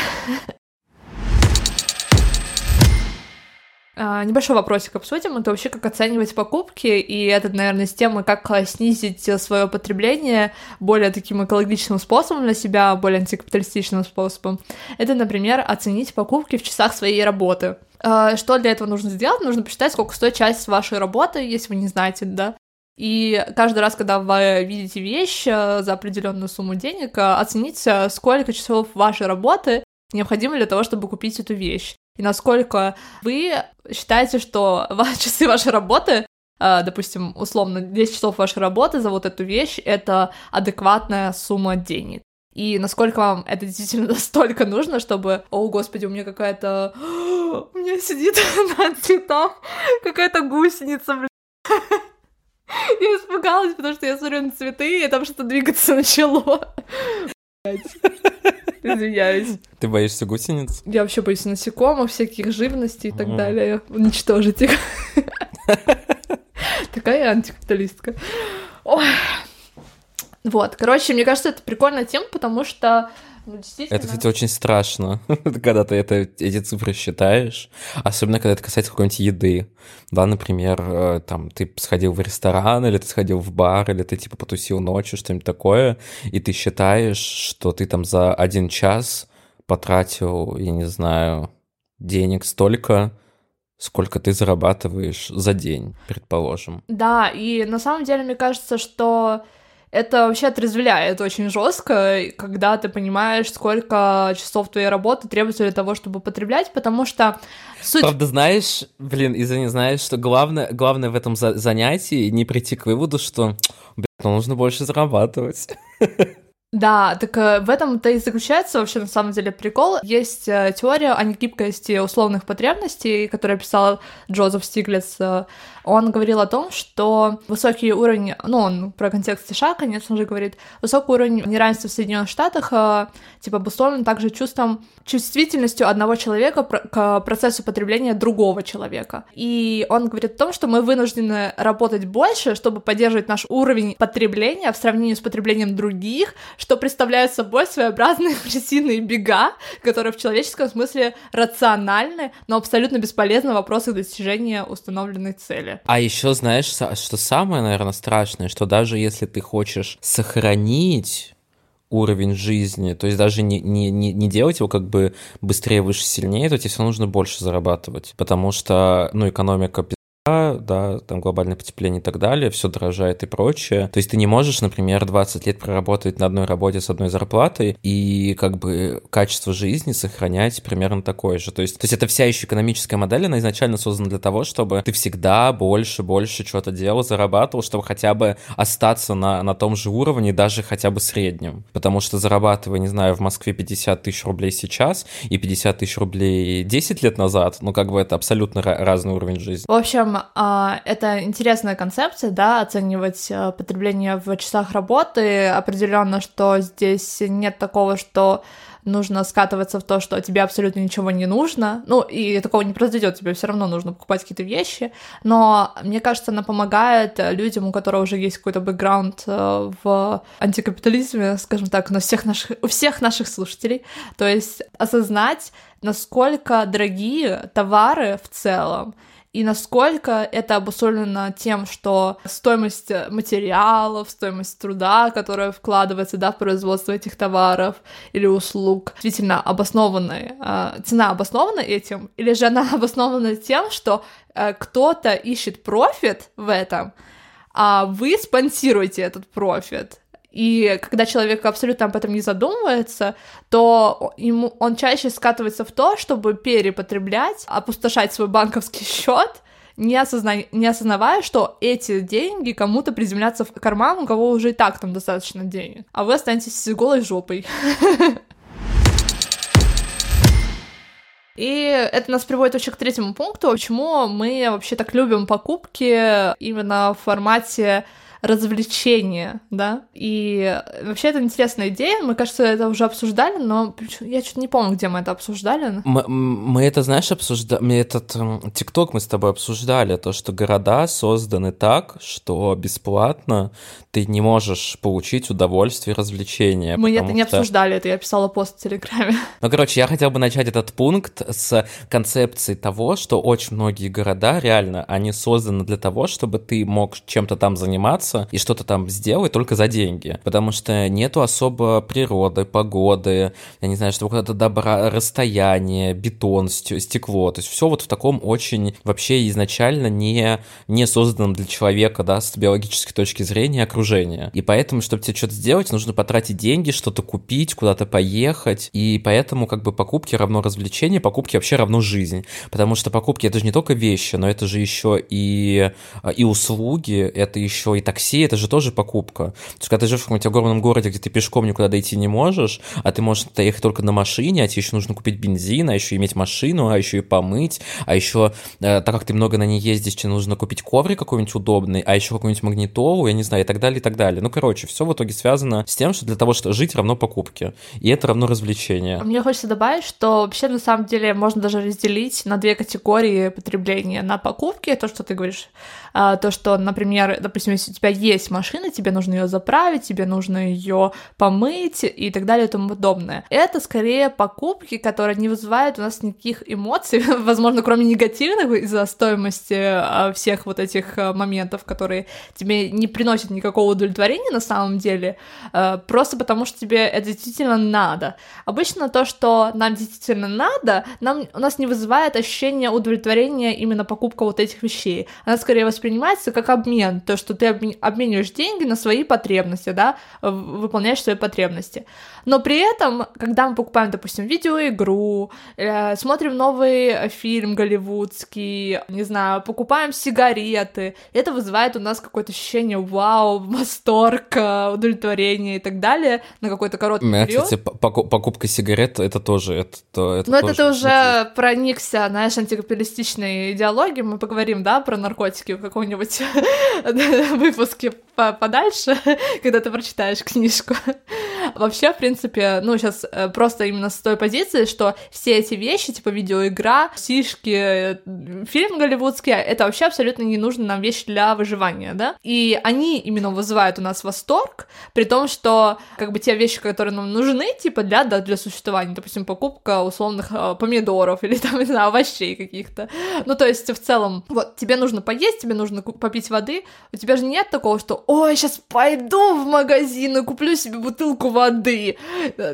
Небольшой вопросик обсудим. Это вообще как оценивать покупки, и это, наверное, с темы, как а, снизить свое потребление более таким экологичным способом для себя, более антикапиталистичным способом. Это, например, оценить покупки в часах своей работы. А, что для этого нужно сделать? Нужно посчитать, сколько стоит часть вашей работы, если вы не знаете, да. И каждый раз, когда вы видите вещь за определенную сумму денег, оцените, сколько часов вашей работы необходимо для того, чтобы купить эту вещь и насколько вы считаете, что часы вашей работы а, допустим, условно, 10 часов вашей работы за вот эту вещь — это адекватная сумма денег. И насколько вам это действительно настолько нужно, чтобы, о, господи, у меня какая-то... У меня сидит на цветах какая-то гусеница, блин. Я испугалась, потому что я смотрю на цветы, и там что-то двигаться начало. Извиняюсь. Ты боишься гусениц? Я вообще боюсь насекомых, всяких живностей и так mm. далее. Уничтожить их. Такая антикапиталистка. Ой. Вот, короче, мне кажется, это прикольная тема, потому что ну, действительно... Это, кстати, очень страшно, когда ты это, эти цифры считаешь, особенно когда это касается какой-нибудь еды. Да, например, э, там, ты сходил в ресторан, или ты сходил в бар, или ты, типа, потусил ночью, что-нибудь такое, и ты считаешь, что ты там за один час потратил, я не знаю, денег столько, сколько ты зарабатываешь за день, предположим. Да, и на самом деле мне кажется, что это вообще отрезвляет очень жестко, когда ты понимаешь, сколько часов твоей работы требуется для того, чтобы потреблять, потому что суть... Правда, знаешь, блин, извини, знаешь, что главное, главное в этом за занятии не прийти к выводу, что, блин, ну, нужно больше зарабатывать. Да, так э, в этом-то и заключается вообще на самом деле прикол. Есть э, теория о негибкости условных потребностей, которую писал Джозеф Стиглиц он говорил о том, что высокий уровень, ну, он про контекст США, конечно же, говорит, высокий уровень неравенства в Соединенных Штатах, э, типа, обусловлен также чувством, чувствительностью одного человека к процессу потребления другого человека. И он говорит о том, что мы вынуждены работать больше, чтобы поддерживать наш уровень потребления в сравнении с потреблением других, что представляет собой своеобразные крысиные бега, которые в человеческом смысле рациональны, но абсолютно бесполезны в вопросах достижения установленной цели. А еще знаешь, что самое, наверное, страшное, что даже если ты хочешь сохранить уровень жизни, то есть даже не, не, не, не делать его как бы быстрее, выше, сильнее, то тебе все нужно больше зарабатывать, потому что, ну, экономика да, там глобальное потепление и так далее, все дорожает и прочее. То есть ты не можешь, например, 20 лет проработать на одной работе с одной зарплатой и как бы качество жизни сохранять примерно такое же. То есть, то есть это вся еще экономическая модель, она изначально создана для того, чтобы ты всегда больше, больше что-то делал, зарабатывал, чтобы хотя бы остаться на, на том же уровне, даже хотя бы среднем. Потому что зарабатывая, не знаю, в Москве 50 тысяч рублей сейчас и 50 тысяч рублей 10 лет назад, ну как бы это абсолютно разный уровень жизни. В общем, а, это интересная концепция, да, оценивать э, потребление в часах работы. Определенно, что здесь нет такого, что нужно скатываться в то, что тебе абсолютно ничего не нужно. Ну, и такого не произойдет, тебе все равно нужно покупать какие-то вещи. Но мне кажется, она помогает людям, у которых уже есть какой-то бэкграунд э, в антикапитализме, скажем так, на всех наших, у всех наших слушателей. То есть осознать, насколько дорогие товары в целом, и насколько это обусловлено тем, что стоимость материалов, стоимость труда, которая вкладывается да, в производство этих товаров или услуг, действительно обоснованы, э, цена обоснована этим, или же она обоснована тем, что э, кто-то ищет профит в этом, а вы спонсируете этот профит. И когда человек абсолютно об этом не задумывается, то ему, он чаще скатывается в то, чтобы перепотреблять, опустошать свой банковский счет, не, осозна... не осознавая, что эти деньги кому-то приземлятся в карман, у кого уже и так там достаточно денег, а вы останетесь с голой жопой. И это нас приводит вообще к третьему пункту, почему мы вообще так любим покупки именно в формате развлечение, да, и вообще это интересная идея, мы, кажется, это уже обсуждали, но я что-то не помню, где мы это обсуждали. Мы, мы это, знаешь, обсуждали, мы этот эм, ТикТок мы с тобой обсуждали, то, что города созданы так, что бесплатно ты не можешь получить удовольствие и развлечение. Мы это не что... обсуждали, это я писала пост в Телеграме. Ну, короче, я хотел бы начать этот пункт с концепции того, что очень многие города, реально, они созданы для того, чтобы ты мог чем-то там заниматься и что-то там сделать только за деньги. Потому что нету особо природы, погоды, я не знаю, чтобы куда-то добра, расстояние, бетон, стекло. То есть все вот в таком очень вообще изначально не, не созданном для человека, да, с биологической точки зрения окружения. И поэтому, чтобы тебе что-то сделать, нужно потратить деньги, что-то купить, куда-то поехать. И поэтому как бы покупки равно развлечение, покупки вообще равно жизнь. Потому что покупки это же не только вещи, но это же еще и, и услуги, это еще и такси, это же тоже покупка. То есть, когда ты живешь в каком-нибудь огромном городе, где ты пешком никуда дойти не можешь, а ты можешь доехать только на машине, а тебе еще нужно купить бензин, а еще иметь машину, а еще и помыть, а еще, э, так как ты много на ней ездишь, тебе нужно купить коврик какой-нибудь удобный, а еще какую-нибудь магнитолу, я не знаю, и так далее и так далее. Ну, короче, все в итоге связано с тем, что для того, чтобы жить равно покупке. И это равно развлечение. Мне хочется добавить, что вообще на самом деле можно даже разделить на две категории потребления. На покупки, то, что ты говоришь, то, что, например, допустим, если у тебя есть машина, тебе нужно ее заправить, тебе нужно ее помыть и так далее и тому подобное. Это скорее покупки, которые не вызывают у нас никаких эмоций, возможно, кроме негативных из-за стоимости а, всех вот этих а, моментов, которые тебе не приносят никакого удовлетворения на самом деле, просто потому что тебе это действительно надо. Обычно то, что нам действительно надо, нам, у нас не вызывает ощущение удовлетворения именно покупка вот этих вещей. Она скорее воспринимается как обмен, то, что ты обмениваешь деньги на свои потребности, да, выполняешь свои потребности. Но при этом, когда мы покупаем, допустим, видеоигру, э, смотрим новый фильм голливудский, не знаю, покупаем сигареты, это вызывает у нас какое-то ощущение вау, восторг, э, удовлетворение и так далее на какой-то короткий Меня, период. кстати, покупка сигарет это тоже это, это Но тоже это ты уже проникся, знаешь, антикапиталистичной идеологией. Мы поговорим, да, про наркотики в каком-нибудь выпуске подальше, когда ты прочитаешь книжку. Вообще, в принципе, ну, сейчас э, просто именно с той позиции, что все эти вещи, типа видеоигра, сишки, фильм голливудский, это вообще абсолютно не нужны нам вещи для выживания, да? И они именно вызывают у нас восторг, при том, что, как бы, те вещи, которые нам нужны, типа, для, да, для существования, допустим, покупка условных э, помидоров или, там, не знаю, овощей каких-то. Ну, то есть, в целом, вот, тебе нужно поесть, тебе нужно попить воды, у тебя же нет такого, что ой, сейчас пойду в магазин и куплю себе бутылку воды.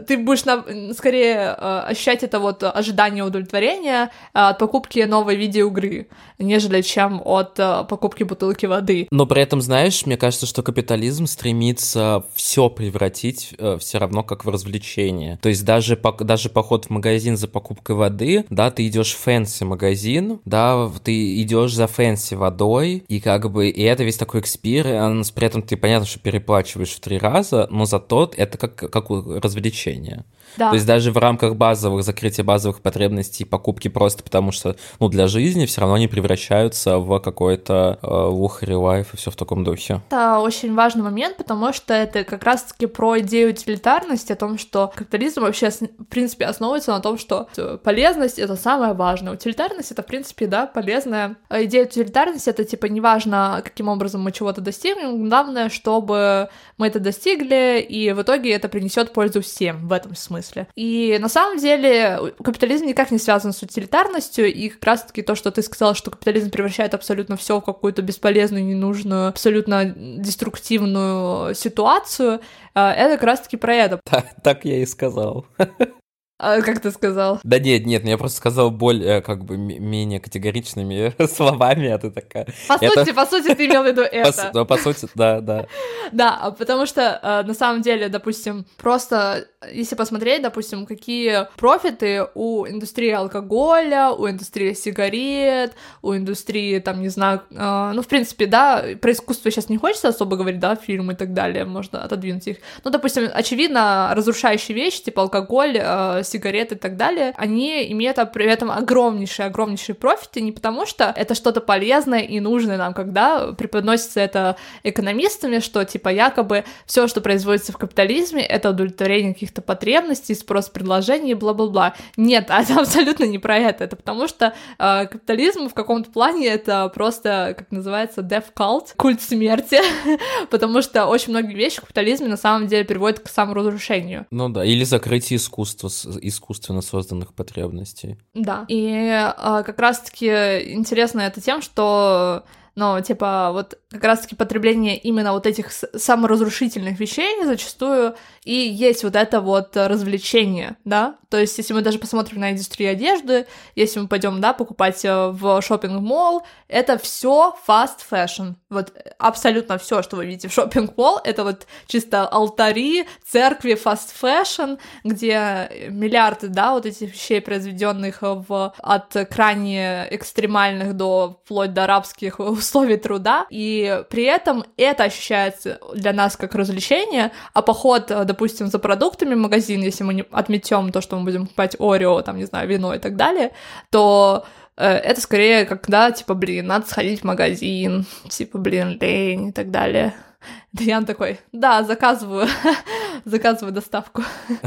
Ты будешь на... скорее э, ощущать это вот ожидание удовлетворения э, от покупки новой видеоигры, нежели чем от э, покупки бутылки воды. Но при этом, знаешь, мне кажется, что капитализм стремится все превратить все равно как в развлечение. То есть даже, даже поход в магазин за покупкой воды, да, ты идешь в fancy магазин, да, ты идешь за fancy водой, и как бы, и это весь такой experience, при этом ты, понятно, что переплачиваешь в три раза, но зато это как, как развлечение. Да. То есть даже в рамках базовых, закрытия базовых потребностей, покупки просто потому что, ну, для жизни все равно они превращаются в какой-то э, luxury life и все в таком духе. Это очень важный момент, потому что это как раз-таки про идею утилитарности, о том, что капитализм вообще, в принципе, основывается на том, что полезность — это самое важное. Утилитарность — это, в принципе, да, полезная. А идея утилитарности — это, типа, неважно, каким образом мы чего-то достигнем, главное, чтобы мы это достигли, и в итоге это принесет пользу всем в этом смысле смысле. И на самом деле капитализм никак не связан с утилитарностью, и как раз-таки то, что ты сказала, что капитализм превращает абсолютно все в какую-то бесполезную, ненужную, абсолютно деструктивную ситуацию, э, это как раз-таки про это. Так, так я и сказал. А, как ты сказал? Да нет, нет, я просто сказал более, как бы, менее категоричными словами, а ты такая... По это... сути, по сути, ты имел в виду это. По, по сути, да, да. Да, а потому что, э, на самом деле, допустим, просто, если посмотреть, допустим, какие профиты у индустрии алкоголя, у индустрии сигарет, у индустрии, там, не знаю, э, ну, в принципе, да, про искусство сейчас не хочется особо говорить, да, фильмы и так далее, можно отодвинуть их. Ну, допустим, очевидно, разрушающие вещи, типа алкоголь, э, сигарет и так далее, они имеют при этом огромнейшие, огромнейшие профиты, не потому что это что-то полезное и нужное нам, когда преподносится это экономистами, что типа якобы все, что производится в капитализме, это удовлетворение каких-то потребностей, спрос предложений, бла-бла-бла. Нет, это абсолютно не про это. Это потому что э, капитализм в каком-то плане это просто, как называется, death cult, культ смерти, потому что очень многие вещи в капитализме на самом деле приводят к саморазрушению. Ну да, или закрытие искусства искусственно созданных потребностей. Да. И э, как раз-таки интересно это тем, что но, типа, вот как раз-таки потребление именно вот этих саморазрушительных вещей зачастую и есть вот это вот развлечение, да, то есть если мы даже посмотрим на индустрию одежды, если мы пойдем, да, покупать э, в шопинг мол это все fast fashion, вот абсолютно все, что вы видите в шопинг мол это вот чисто алтари, церкви fast fashion, где миллиарды, да, вот этих вещей, произведенных в, от крайне экстремальных до вплоть до арабских условий труда, и при этом это ощущается для нас как развлечение, а поход, допустим, за продуктами магазин, если мы не отметем то, что мы будем покупать Орео, там, не знаю, вино и так далее, то э, это скорее как, да, типа, блин, надо сходить в магазин, типа, блин, лень и так далее. Ян такой, да, заказываю, заказываю доставку.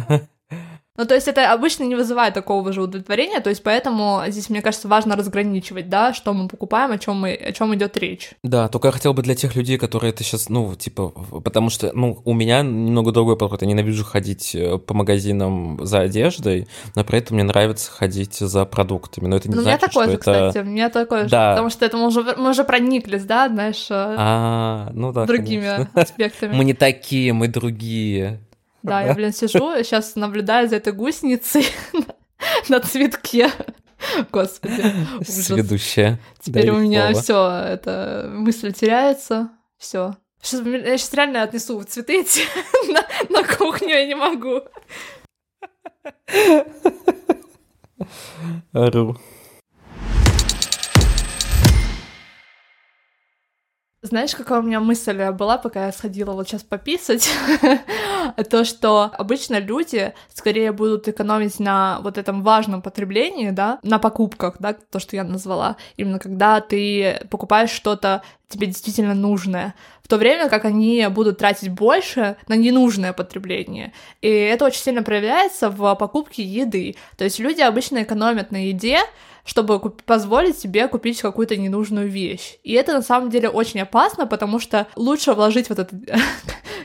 Ну, то есть это обычно не вызывает такого же удовлетворения, то есть поэтому здесь, мне кажется, важно разграничивать, да, что мы покупаем, о чем мы, о чем идет речь. Да, только я хотел бы для тех людей, которые это сейчас, ну, типа, потому что, ну, у меня немного другой подход, я ненавижу ходить э, по магазинам за одеждой, но при этом мне нравится ходить за продуктами, но это не ну, значит, что это... кстати, у меня такое да. же, потому что это мы уже, мы уже прониклись, да, знаешь, э, а, ну да, другими конечно. аспектами. Мы не такие, мы другие. Да, я, блин, сижу, сейчас наблюдаю за этой гусеницей на цветке. Господи. Следующая. Теперь у меня все, это мысль теряется, все. Сейчас, я сейчас реально отнесу цветы эти на, на кухню, я не могу. Ору. Знаешь, какая у меня мысль была, пока я сходила вот сейчас пописать? То, что обычно люди скорее будут экономить на вот этом важном потреблении, да, на покупках, да, то, что я назвала. Именно когда ты покупаешь что-то тебе действительно нужное, в то время как они будут тратить больше на ненужное потребление. И это очень сильно проявляется в покупке еды. То есть люди обычно экономят на еде, чтобы позволить себе купить какую-то ненужную вещь. И это на самом деле очень опасно, потому что лучше вложить вот это...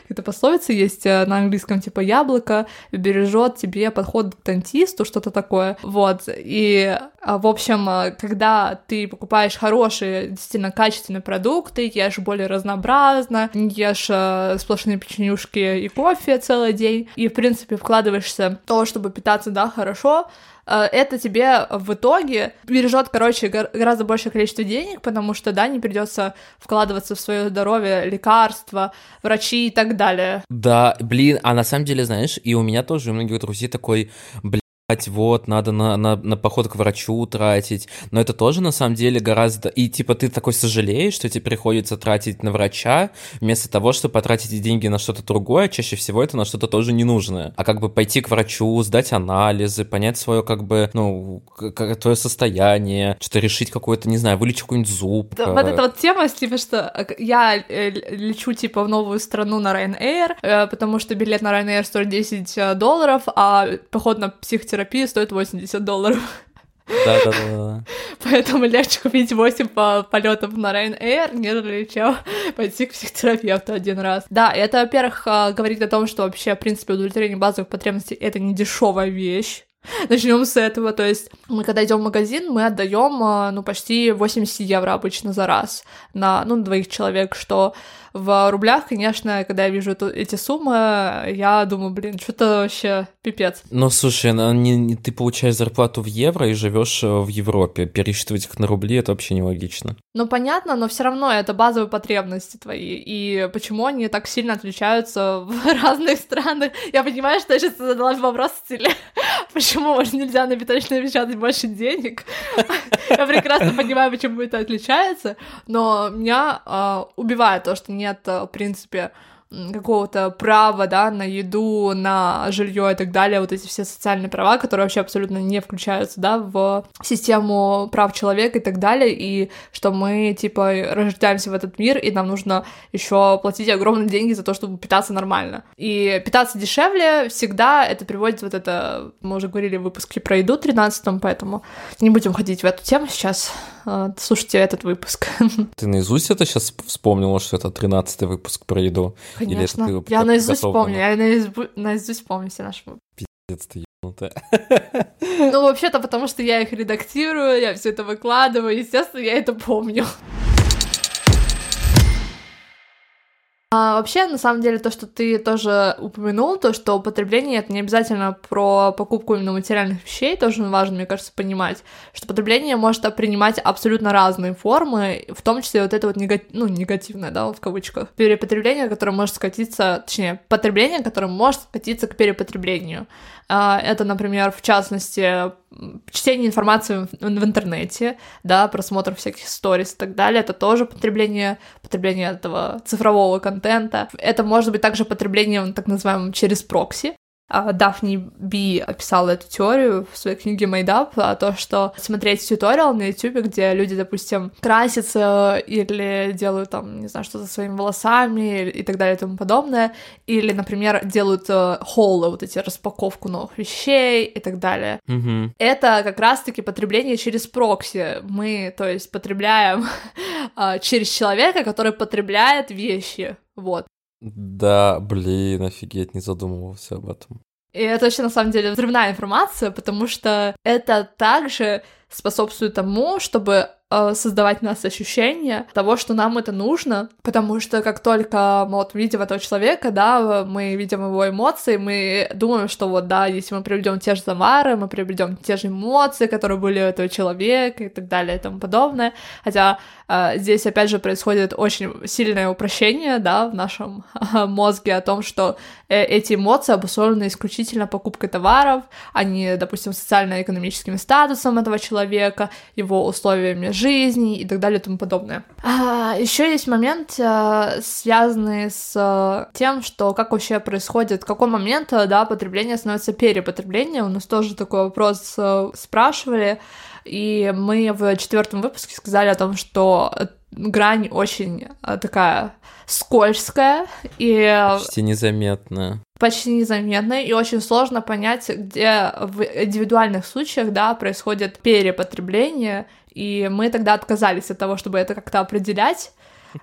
Это пословица есть э, на английском, типа яблоко бережет тебе подход к дантисту, что-то такое. Вот. И, а, в общем, э, когда ты покупаешь хорошие, действительно качественные продукты, ешь более разнообразно, ешь э, сплошные печенюшки и кофе целый день, и, в принципе, вкладываешься в то, чтобы питаться, да, хорошо, это тебе в итоге бережет, короче, гораздо большее количество денег, потому что, да, не придется вкладываться в свое здоровье, лекарства, врачи и так далее. Да, блин, а на самом деле, знаешь, и у меня тоже, у многих друзей такой, блин, вот, надо на, на, на поход к врачу тратить, но это тоже на самом деле гораздо... И типа ты такой сожалеешь, что тебе приходится тратить на врача, вместо того, чтобы потратить деньги на что-то другое, чаще всего это на что-то тоже ненужное. А как бы пойти к врачу, сдать анализы, понять свое как бы, ну, как, твое состояние, что-то решить какое-то, не знаю, вылечить какой-нибудь зуб. Да, вот эта вот тема, типа, что э, я э, лечу, типа, в новую страну на Ryanair, э, потому что билет на Ryanair стоит 10 долларов, а поход на психотерапию терапия стоит 80 долларов. Да, да, да. Поэтому легче купить 8 по полетов на Ryanair, нежели чем пойти к психотерапевту один раз. Да, это, во-первых, а, говорит о том, что вообще, в принципе, удовлетворение базовых потребностей это не дешевая вещь. Начнем с этого, то есть мы когда идем в магазин, мы отдаем а, ну почти 80 евро обычно за раз на ну двоих человек, что в рублях, конечно, когда я вижу эту, эти суммы, я думаю, блин, что-то вообще пипец. Ну, слушай, ну, не, не, ты получаешь зарплату в евро и живешь э, в Европе. Пересчитывать их на рубли это вообще нелогично. Ну, понятно, но все равно это базовые потребности твои. И почему они так сильно отличаются в разных странах? Я понимаю, что я сейчас задала вопрос в стиле, почему нельзя на биточно печатать больше денег? Я прекрасно понимаю, почему это отличается, но меня э, убивает то, что нет, э, в принципе, какого-то права, да, на еду, на жилье и так далее, вот эти все социальные права, которые вообще абсолютно не включаются, да, в систему прав человека и так далее, и что мы, типа, рождаемся в этот мир, и нам нужно еще платить огромные деньги за то, чтобы питаться нормально. И питаться дешевле всегда это приводит вот это, мы уже говорили в выпуске про еду 13 поэтому не будем ходить в эту тему сейчас, а, слушайте этот выпуск. Ты наизусть это сейчас вспомнила, что это 13 выпуск про еду? Конечно. Или это я наизусть помню, я наизусть, наизусть помню все наши Пиздец ты ебнутая. Ну, вообще-то потому, что я их редактирую, я все это выкладываю, естественно, я это помню. А вообще, на самом деле, то, что ты тоже упомянул, то, что употребление — это не обязательно про покупку именно материальных вещей, тоже важно, мне кажется, понимать, что потребление может принимать абсолютно разные формы, в том числе вот это вот негатив, ну, негативное, да, в кавычках, перепотребление, которое может скатиться, точнее, потребление, которое может скатиться к перепотреблению. А, это, например, в частности, чтение информации в интернете, да, просмотр всяких сторис и так далее, это тоже потребление, потребление этого цифрового контента. Это может быть также потребление, так называемым, через прокси, Дафни Би описала эту теорию в своей книге Made Up, а то, что смотреть туториал на YouTube, где люди, допустим, красятся или делают там, не знаю, что-то своими волосами и так далее и тому подобное, или, например, делают э, холлы, вот эти распаковку новых вещей и так далее. Mm-hmm. Это как раз-таки потребление через прокси. Мы, то есть, потребляем э, через человека, который потребляет вещи. Вот. Да, блин, офигеть, не задумывался об этом. И это вообще на самом деле взрывная информация, потому что это также способствует тому, чтобы э, создавать в нас ощущение того, что нам это нужно, потому что как только мы вот видим этого человека, да, мы видим его эмоции, мы думаем, что вот, да, если мы приведем те же замары, мы приведем те же эмоции, которые были у этого человека и так далее и тому подобное, хотя э, здесь, опять же, происходит очень сильное упрощение, да, в нашем мозге о том, что э, эти эмоции обусловлены исключительно покупкой товаров, а не, допустим, социально-экономическим статусом этого человека, его условиями жизни и так далее и тому подобное. А, еще есть момент, а, связанный с а, тем, что как вообще происходит, в какой момент, а, да, потребление становится перепотреблением. У нас тоже такой вопрос спрашивали, и мы в четвертом выпуске сказали о том, что грань очень такая скользкая и... Почти незаметная. Почти незаметная, и очень сложно понять, где в индивидуальных случаях, да, происходит перепотребление, и мы тогда отказались от того, чтобы это как-то определять,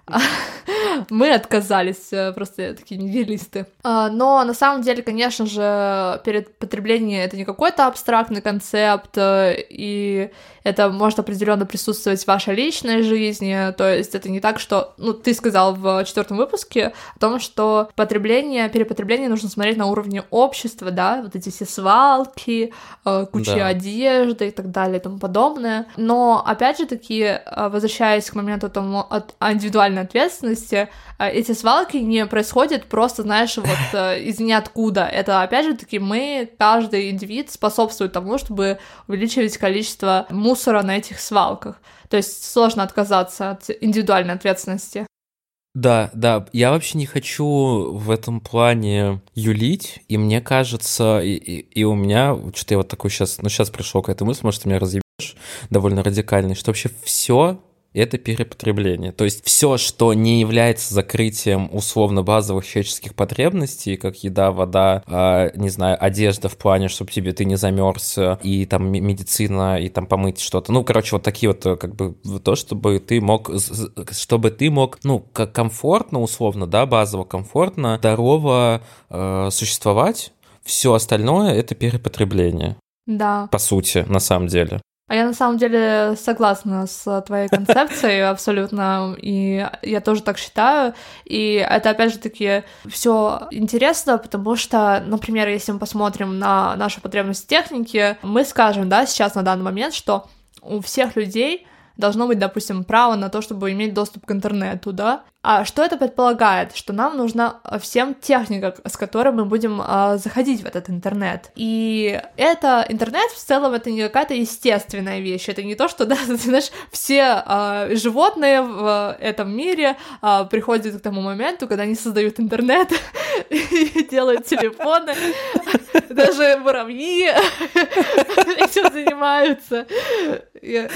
мы отказались, э, просто такие нигилисты. А, но на самом деле, конечно же, перед потреблением это не какой-то абстрактный концепт, э, и это может определенно присутствовать в вашей личной жизни, то есть это не так, что, ну, ты сказал в четвертом выпуске о том, что потребление, перепотребление нужно смотреть на уровне общества, да, вот эти все свалки, э, куча да. одежды и так далее и тому подобное, но, опять же таки, возвращаясь к моменту тому, от индивидуальной ответственности, а, эти свалки не происходят просто, знаешь, вот э, из ниоткуда. Это, опять же таки, мы, каждый индивид способствует тому, чтобы увеличивать количество мусора на этих свалках. То есть сложно отказаться от индивидуальной ответственности. Да, да, я вообще не хочу в этом плане юлить, и мне кажется, и, и, и у меня, что-то я вот такой сейчас, ну сейчас пришел к этой мысли, может, ты меня разъебешь довольно радикальный, что вообще все это перепотребление. То есть все, что не является закрытием условно базовых человеческих потребностей, как еда, вода, э, не знаю, одежда в плане, чтобы тебе ты не замерз, и там медицина, и там помыть что-то. Ну, короче, вот такие вот как бы то, чтобы ты мог, чтобы ты мог, ну, как комфортно, условно, да, базово комфортно, здорово э, существовать. Все остальное это перепотребление. Да. По сути, на самом деле. А я на самом деле согласна с твоей концепцией абсолютно, и я тоже так считаю. И это опять же таки все интересно, потому что, например, если мы посмотрим на нашу потребность техники, мы скажем, да, сейчас на данный момент, что у всех людей должно быть, допустим, право на то, чтобы иметь доступ к интернету, да, а что это предполагает? Что нам нужна э, всем техника, с которой мы будем э, заходить в этот интернет. И это интернет в целом это не какая-то естественная вещь. Это не то, что, да, знаешь, все э, животные в этом мире э, приходят к тому моменту, когда они создают интернет и делают телефоны. Даже муравьи этим занимаются.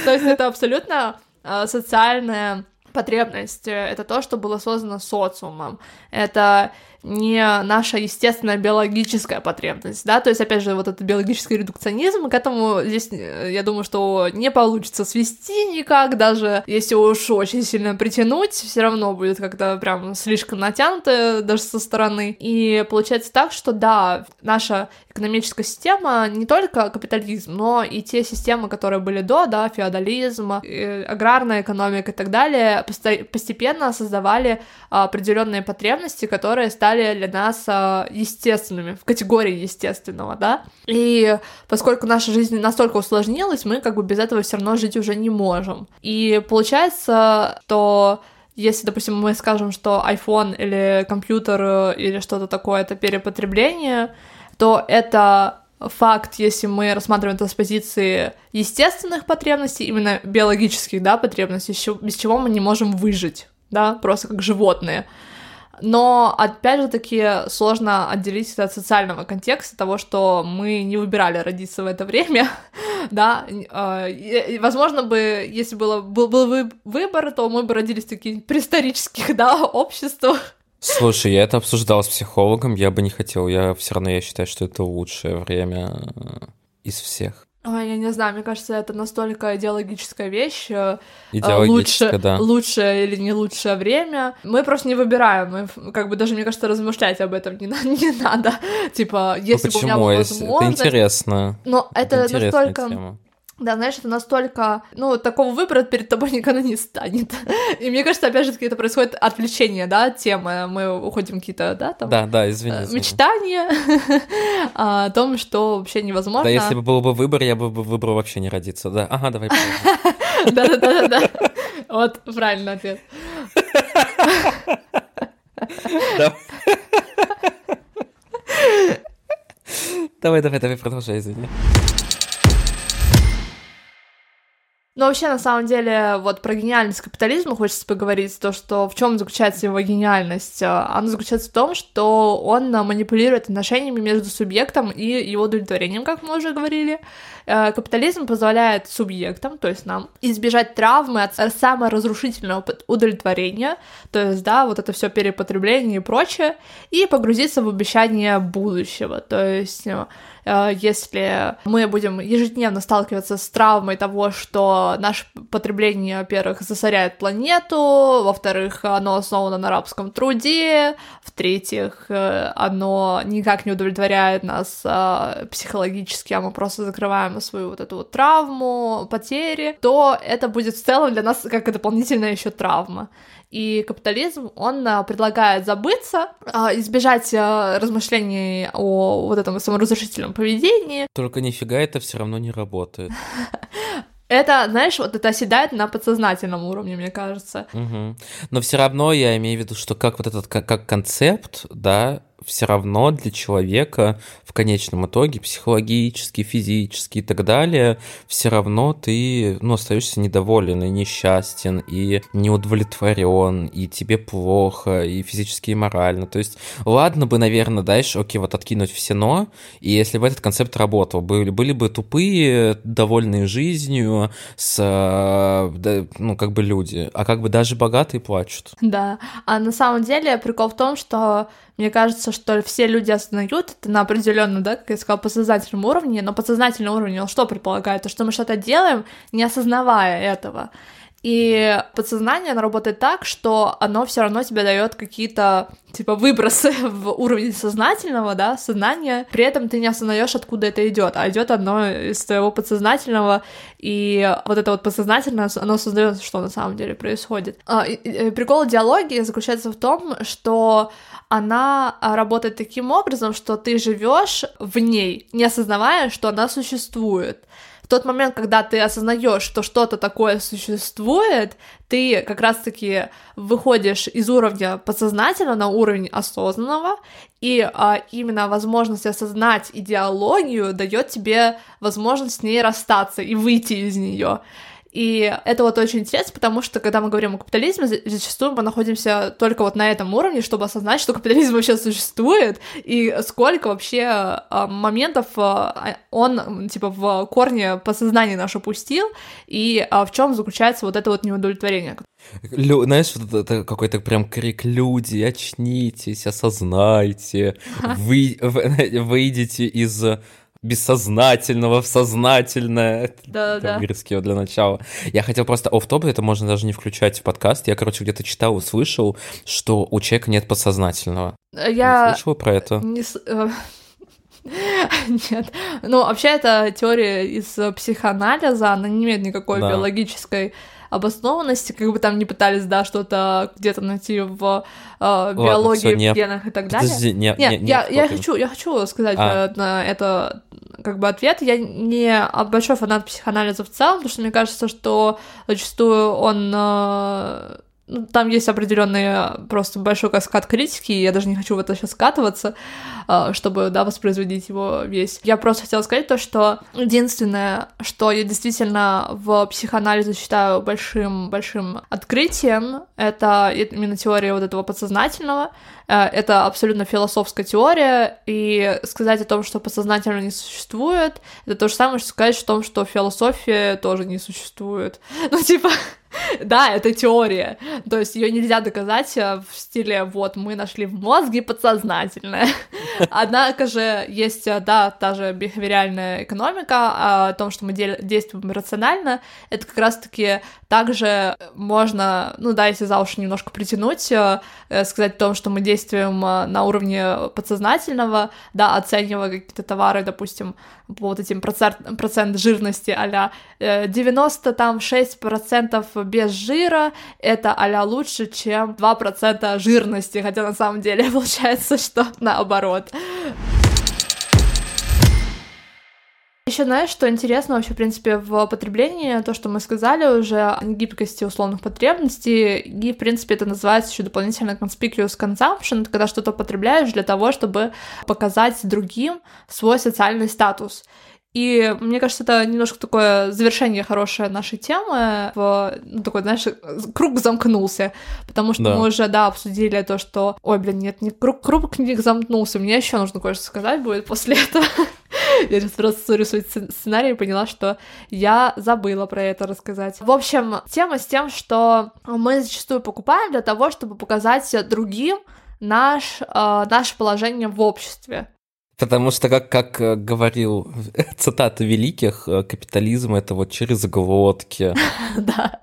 То есть это абсолютно э, социальная потребность, это то, что было создано социумом. Это не наша естественная биологическая потребность, да, то есть, опять же, вот этот биологический редукционизм, к этому здесь, э, я думаю, что не получится свести никак, даже если уж очень сильно притянуть, все равно будет как-то прям слишком натянуто даже со стороны, и получается так, что да, наша экономическая система не только капитализм, но и те системы, которые были до, да, феодализм, э, аграрная экономика и так далее, постепенно создавали определенные потребности, которые стали стали для нас а, естественными, в категории естественного, да. И поскольку наша жизнь настолько усложнилась, мы как бы без этого все равно жить уже не можем. И получается, что если, допустим, мы скажем, что iPhone или компьютер э, или что-то такое это перепотребление, то это факт, если мы рассматриваем это с позиции естественных потребностей, именно биологических, да, потребностей, без чего мы не можем выжить, да, просто как животные. Но, опять же таки, сложно отделить это от социального контекста того, что мы не выбирали родиться в это время, да, а, возможно бы, если было, был, был выбор, то мы бы родились в таких преисторических, да, обществах, Слушай, я это обсуждал с психологом, я бы не хотел, я все равно я считаю, что это лучшее время э, из всех. Ой, я не знаю, мне кажется, это настолько идеологическая вещь. Э, идеологическая, лучше, да. Лучшее или не лучшее время. Мы просто не выбираем. Мы, как бы даже, мне кажется, размышлять об этом не, не надо. Типа, если ну, бы у меня была возможность... Это интересно. Но это, это настолько... Тема Да, знаешь, это настолько, ну, такого выбора перед тобой никогда не станет. И мне кажется, опять же это происходит отвлечение, да, от темы. Мы уходим какие-то, да, там... Да, да, извини. Э, мечтания о том, что вообще невозможно. Да, если бы был бы выбор, я бы выбрал вообще не родиться, да. Ага, давай. Да-да-да-да. Вот, правильный ответ. Давай, давай, давай, продолжай, извини. Но вообще, на самом деле, вот про гениальность капитализма хочется поговорить, то, что в чем заключается его гениальность. Она заключается в том, что он манипулирует отношениями между субъектом и его удовлетворением, как мы уже говорили. Э, капитализм позволяет субъектам, то есть нам, избежать травмы от саморазрушительного удовлетворения, то есть, да, вот это все перепотребление и прочее, и погрузиться в обещание будущего, то есть э, если мы будем ежедневно сталкиваться с травмой того, что наше потребление, во-первых, засоряет планету, во-вторых, оно основано на рабском труде, в-третьих, э, оно никак не удовлетворяет нас психологически, а мы просто закрываем свою вот эту вот травму, потери, то это будет в целом для нас как дополнительная еще травма. И капитализм, он предлагает забыться, избежать размышлений о вот этом саморазрушительном поведении. Только нифига это все равно не работает. Это, знаешь, вот это оседает на подсознательном уровне, мне кажется. Угу. Но все равно я имею в виду, что как вот этот как, как концепт, да, все равно для человека в конечном итоге психологически, физически и так далее, все равно ты ну, остаешься недоволен и несчастен, и неудовлетворен, и тебе плохо, и физически, и морально. То есть, ладно бы, наверное, дальше, окей, вот откинуть все но, и если бы этот концепт работал, были, были бы тупые, довольные жизнью, с, ну, как бы люди, а как бы даже богатые плачут. Да, а на самом деле прикол в том, что мне кажется, что все люди осознают это на определенном, да, как я сказала, подсознательном уровне, но подсознательный уровень, он что предполагает? То, что мы что-то делаем, не осознавая этого. И подсознание, оно работает так, что оно все равно тебе дает какие-то, типа, выбросы в уровень сознательного, да, сознания. При этом ты не осознаешь, откуда это идет, а идет одно из твоего подсознательного, и вот это вот подсознательное, оно создает, что на самом деле происходит. А, и, прикол диалоги заключается в том, что она а, работает таким образом, что ты живешь в ней, не осознавая, что она существует. В тот момент, когда ты осознаешь, что что-то такое существует, ты как раз-таки выходишь из уровня подсознательного на уровень осознанного, и а, именно возможность осознать идеологию дает тебе возможность с ней расстаться и выйти из нее. И это вот очень интересно, потому что, когда мы говорим о капитализме, зачастую мы находимся только вот на этом уровне, чтобы осознать, что капитализм вообще существует, и сколько вообще а, моментов а, он, типа, в корне подсознания наш опустил, и а, в чем заключается вот это вот неудовлетворение. Лю, знаешь, вот это какой-то прям крик «Люди, очнитесь, осознайте, вы, выйдите из бессознательного в сознательное. Да, да. Английский для начала. Я хотел просто оф топ это можно даже не включать в подкаст. Я, короче, где-то читал, услышал, что у человека нет подсознательного. Я... Не слышала про это? Не... Э, нет. Ну, вообще, это теория из психоанализа, она не имеет никакой да. биологической обоснованности, как бы там не пытались, да, что-то где-то найти в э, биологии, Ладно, всё, в генах и так далее. Подожди, не, Нет, не, не, я, я, хочу, я хочу сказать а. Э, на это как бы ответ. Я не большой фанат психоанализа в целом, потому что мне кажется, что зачастую он э, там есть определенный э, просто большой каскад критики, и я даже не хочу в это сейчас скатываться, э, чтобы, да, воспроизводить его весь. Я просто хотела сказать то, что единственное, что я действительно в психоанализе считаю большим-большим открытием, это именно теория вот этого подсознательного, э, это абсолютно философская теория, и сказать о том, что подсознательно не существует, это то же самое, что сказать о том, что философия тоже не существует. Ну, типа, Да, это теория. То есть ее нельзя доказать э, в стиле вот мы нашли в мозге подсознательное. Однако же есть, э, да, та же бихевиоральная экономика а, о том, что мы действуем рационально. Это как раз-таки также можно, ну да, если за уши немножко притянуть, э, сказать о том, что мы действуем на уровне подсознательного, да, оценивая какие-то товары, допустим, по вот этим процент, процент жирности а 90 там 6% без жира, это а лучше, чем 2% жирности, хотя на самом деле получается, что наоборот. Еще знаешь, что интересно вообще, в принципе, в потреблении, то, что мы сказали уже о гибкости условных потребностей, и, в принципе, это называется еще дополнительно conspicuous consumption, когда что-то потребляешь для того, чтобы показать другим свой социальный статус. И мне кажется, это немножко такое завершение хорошее нашей темы. В, ну, такой, знаешь, круг замкнулся. Потому что да. мы уже, да, обсудили то, что... Ой, блин, нет, не круг, круг книг замкнулся. Мне еще нужно кое-что сказать будет после этого. Я сейчас просто смотрю свой сценарий и поняла, что я забыла про это рассказать. В общем, тема с тем, что мы зачастую покупаем для того, чтобы показать другим наш, э, наше положение в обществе. Потому что, как, как э, говорил цитата великих, э, капитализм это вот через глотки. Да,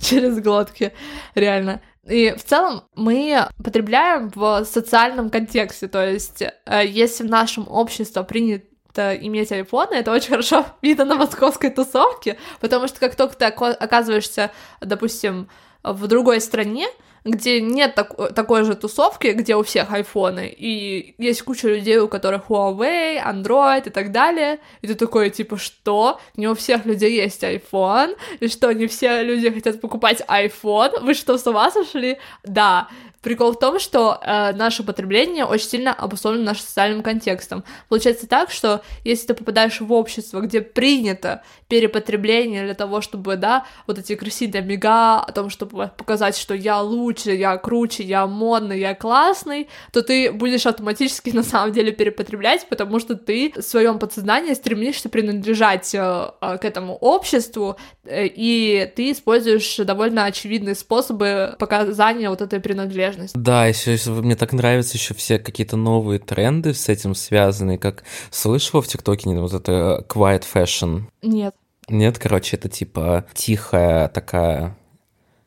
через глотки, реально. И в целом мы потребляем в социальном контексте, то есть э, если в нашем обществе принято иметь айфоны, это очень хорошо видно на московской тусовке, потому что как только ты оказываешься, допустим, в другой стране, где нет так, такой же тусовки, где у всех айфоны, и есть куча людей, у которых Huawei, Android и так далее, и ты такой, типа, что? Не у всех людей есть iPhone, и что, не все люди хотят покупать iPhone? Вы что, с ума сошли? Да, Прикол в том, что э, наше потребление очень сильно обусловлено нашим социальным контекстом. Получается так, что если ты попадаешь в общество, где принято перепотребление для того, чтобы, да, вот эти красивые мега, о том, чтобы показать, что я лучше, я круче, я модный, я классный, то ты будешь автоматически на самом деле перепотреблять, потому что ты в своем подсознании стремишься принадлежать э, э, к этому обществу, э, и ты используешь довольно очевидные способы показания вот этой принадлежности неизбежность. Да, еще мне так нравятся еще все какие-то новые тренды с этим связанные, как слышала в ТикТоке вот это quiet fashion? Нет. Нет, короче, это типа тихая такая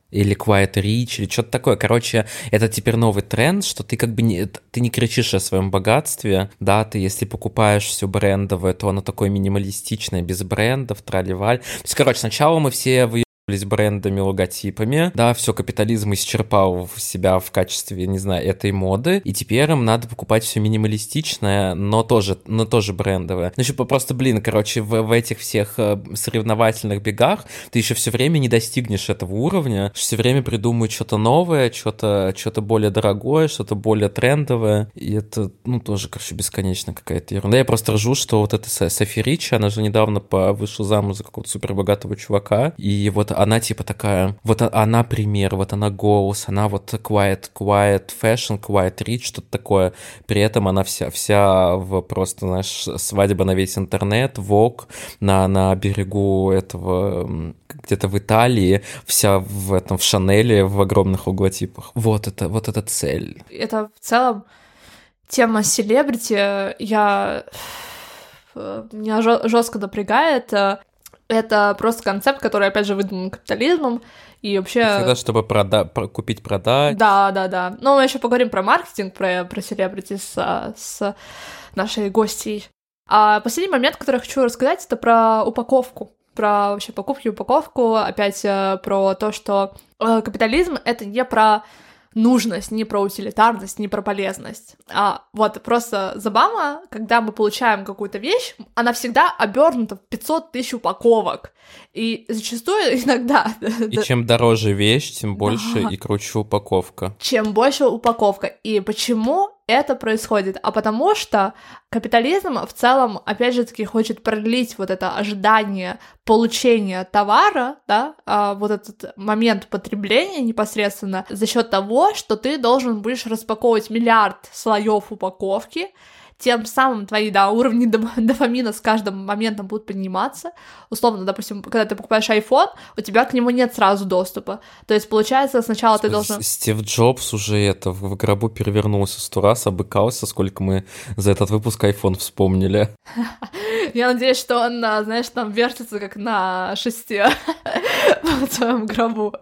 или Quiet Rich, или что-то такое. Короче, это теперь новый тренд, что ты как бы не, ты не кричишь о своем богатстве, да, ты если покупаешь все брендовое, то оно такое минималистичное, без брендов, трали-валь. То есть, короче, сначала мы все брендами, логотипами. Да, все, капитализм исчерпал себя в качестве, не знаю, этой моды. И теперь им надо покупать все минималистичное, но тоже, но тоже брендовое. Ну, еще просто, блин, короче, в, в этих всех э, соревновательных бегах ты еще все время не достигнешь этого уровня. Все время придумают что-то новое, что-то что более дорогое, что-то более трендовое. И это, ну, тоже, короче, бесконечно какая-то ерунда. Я просто ржу, что вот эта Софи Ричи, она же недавно вышла замуж за какого-то супербогатого чувака. И вот она типа такая, вот она пример, вот она голос, она вот quiet, quiet fashion, quiet rich, что-то такое. При этом она вся, вся в просто, знаешь, свадьба на весь интернет, вок на, на берегу этого где-то в Италии, вся в этом, в Шанеле, в огромных логотипах. Вот это, вот эта цель. Это в целом тема селебрити, я меня жестко напрягает это просто концепт, который, опять же, выдан капитализмом, и вообще... Всегда, чтобы прода... купить, продать. Да, да, да. Но мы еще поговорим про маркетинг, про, про селебрити с, с нашей гостьей. А последний момент, который я хочу рассказать, это про упаковку про вообще покупки, упаковку, опять э, про то, что э, капитализм — это не про нужность, не про утилитарность, не про полезность. А вот просто забава, когда мы получаем какую-то вещь, она всегда обернута в 500 тысяч упаковок. И зачастую иногда... И чем дороже вещь, тем больше да. и круче упаковка. Чем больше упаковка. И почему это происходит? А потому что капитализм в целом, опять же таки, хочет продлить вот это ожидание получения товара, да, а, вот этот момент потребления непосредственно за счет того, что ты должен будешь распаковывать миллиард слоев упаковки, тем самым твои, да, уровни дофамина с каждым моментом будут подниматься. Условно, допустим, когда ты покупаешь iPhone, у тебя к нему нет сразу доступа. То есть, получается, сначала ты должен... Стив Джобс уже это в гробу перевернулся сто раз, обыкался, сколько мы за этот выпуск iPhone вспомнили. Я надеюсь, что он, знаешь, там вертится как на шесте в своем гробу.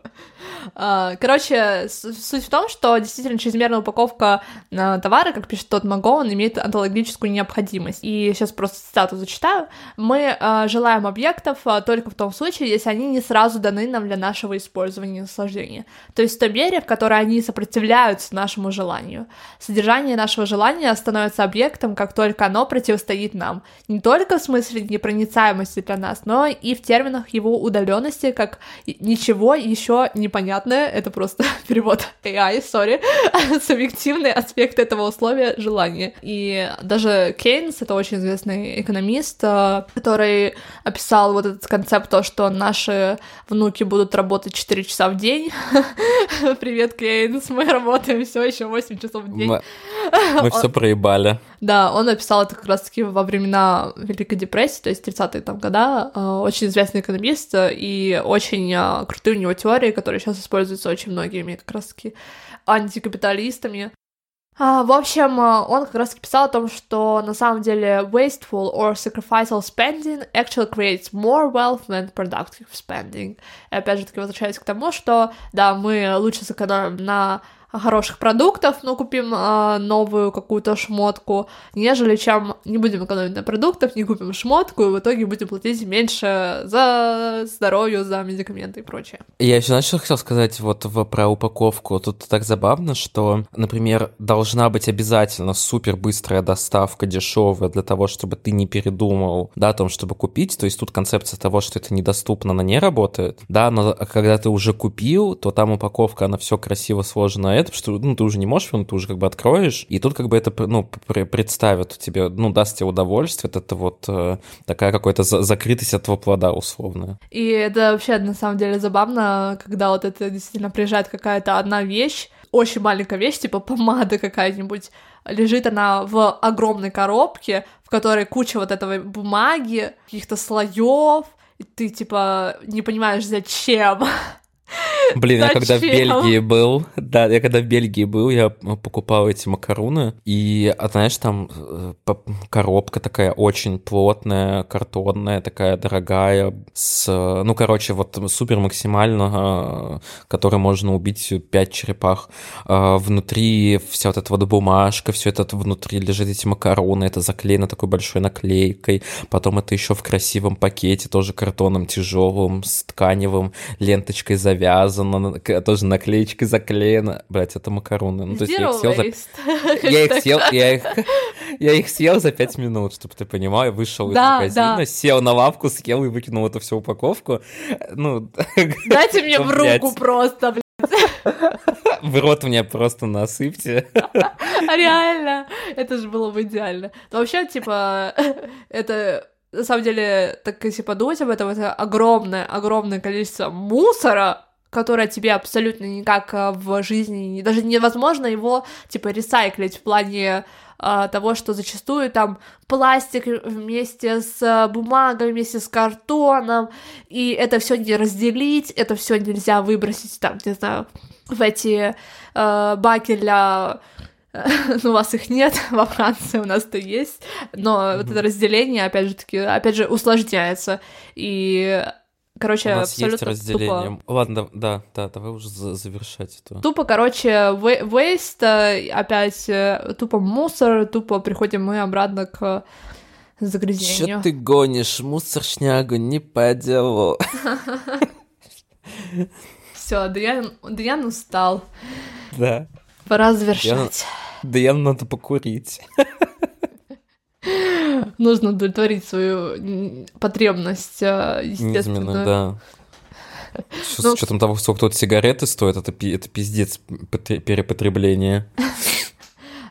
А, короче, суть в том, что действительно чрезмерная упаковка а, товара, как пишет тот Магоун, имеет онтологическую необходимость. И сейчас просто цитату зачитаю. Мы а, желаем объектов только в том случае, если они не сразу даны нам для нашего использования и наслаждения. То есть в той мере, в которой они сопротивляются нашему желанию. Содержание нашего желания становится объектом, как только оно противостоит нам. Не только в смысле непроницаемости для нас, но и в терминах его удаленности, как ничего еще непонятно непонятное, это просто перевод AI, sorry, субъективный аспект этого условия — желание. И даже Кейнс, это очень известный экономист, э, который описал вот этот концепт, то, что наши внуки будут работать 4 часа в день. Привет, Кейнс, мы работаем все еще 8 часов в день. Мы, мы все проебали. Да, он описал это как раз-таки во времена Великой депрессии, то есть 30-е там года. Э, очень известный экономист и очень э, крутые у него теории, которые сейчас используется очень многими как раз-таки антикапиталистами. А, в общем, он как раз писал о том, что на самом деле wasteful or sacrificial spending actually creates more wealth than productive spending. И опять же таки возвращаясь к тому, что да, мы лучше сэкономим на хороших продуктов, но купим э, новую какую-то шмотку, нежели чем не будем экономить на продуктах, не купим шмотку, и в итоге будем платить меньше за здоровье, за медикаменты и прочее. Я еще, что хотел сказать вот в, про упаковку? Тут так забавно, что, например, должна быть обязательно супер быстрая доставка, дешевая, для того, чтобы ты не передумал, да, о том, чтобы купить. То есть тут концепция того, что это недоступно, она не работает, да, но когда ты уже купил, то там упаковка, она все красиво сложена, это, потому что ну, ты уже не можешь, ну, ты уже как бы откроешь, и тут как бы это ну, представят тебе, ну, даст тебе удовольствие, это вот такая какая-то за закрытость от твоего плода условно. И это вообще на самом деле забавно, когда вот это действительно приезжает какая-то одна вещь, очень маленькая вещь, типа помада какая-нибудь, лежит она в огромной коробке, в которой куча вот этого бумаги, каких-то слоев, и ты типа не понимаешь, зачем. Блин, я когда в Бельгии был, да, я когда в Бельгии был, я покупал эти макаруны, и, а, знаешь, там э, коробка такая очень плотная, картонная, такая дорогая, с, ну, короче, вот супер максимально, которой можно убить 5 черепах. А, внутри вся вот эта вот бумажка, все это внутри лежит эти макароны, это заклеено такой большой наклейкой, потом это еще в красивом пакете, тоже картоном тяжелым, с тканевым, ленточкой завязан завязано, тоже наклеечкой заклеено. Блять, это макароны. Ну, то есть я их съел за... Я их съел, я их, я их съел за пять минут, чтобы ты понимал. Я вышел из магазина, сел на лавку, съел и выкинул эту всю упаковку. Ну... Дайте мне в руку просто, блядь. В рот мне просто насыпьте. Реально, это же было бы идеально. Но вообще, типа, это на самом деле, так если подумать об этом, это огромное-огромное количество мусора, которое тебе абсолютно никак э, в жизни, даже невозможно его, типа, ресайклить в плане а, того, что зачастую там пластик вместе с бумагой, вместе с картоном, и это все не разделить, это все нельзя выбросить там, не знаю, в эти э, баки для ну, у вас их нет, во Франции у нас-то есть, но mm-hmm. вот это разделение, опять же таки, опять же, усложняется, и Короче, У нас абсолютно есть разделение. Тупо. Ладно, да, да, давай уже завершать это. Тупо, короче, waste, э, опять э, тупо мусор, тупо приходим мы обратно к загрязнению. Чё ты гонишь, мусоршнягу, не по делу. Все, Даян, Даян устал. Да. Пора завершать. Даян надо покурить. Нужно удовлетворить свою потребность э, естественно. да. С ну, учетом того, сколько тут сигареты стоят, это, это пиздец перепотребление.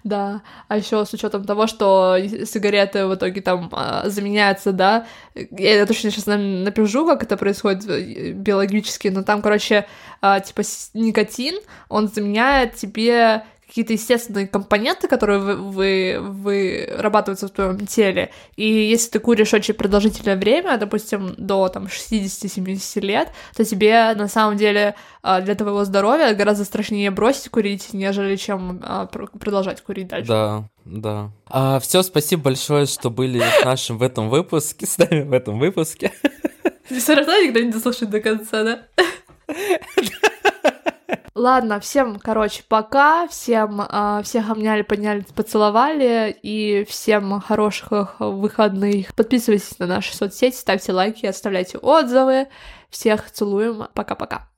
Да, а еще с учетом того, что сигареты в итоге там а, заменяются, да, я точно сейчас напишу, как это происходит э, биологически, но там, короче, а, типа никотин, он заменяет тебе какие-то естественные компоненты, которые вы, вы, вырабатываются в твоем теле. И если ты куришь очень продолжительное время, допустим, до там 60-70 лет, то тебе на самом деле а, для твоего здоровья гораздо страшнее бросить курить, нежели чем а, продолжать курить дальше. Да, да. А, все, спасибо большое, что были в нашем в этом выпуске, с нами в этом выпуске. Все равно никто не дослушает до конца, да? Ладно, всем, короче, пока, всем э, всех обняли, подняли, поцеловали, и всем хороших выходных. Подписывайтесь на наши соцсети, ставьте лайки, оставляйте отзывы. Всех целуем, пока-пока.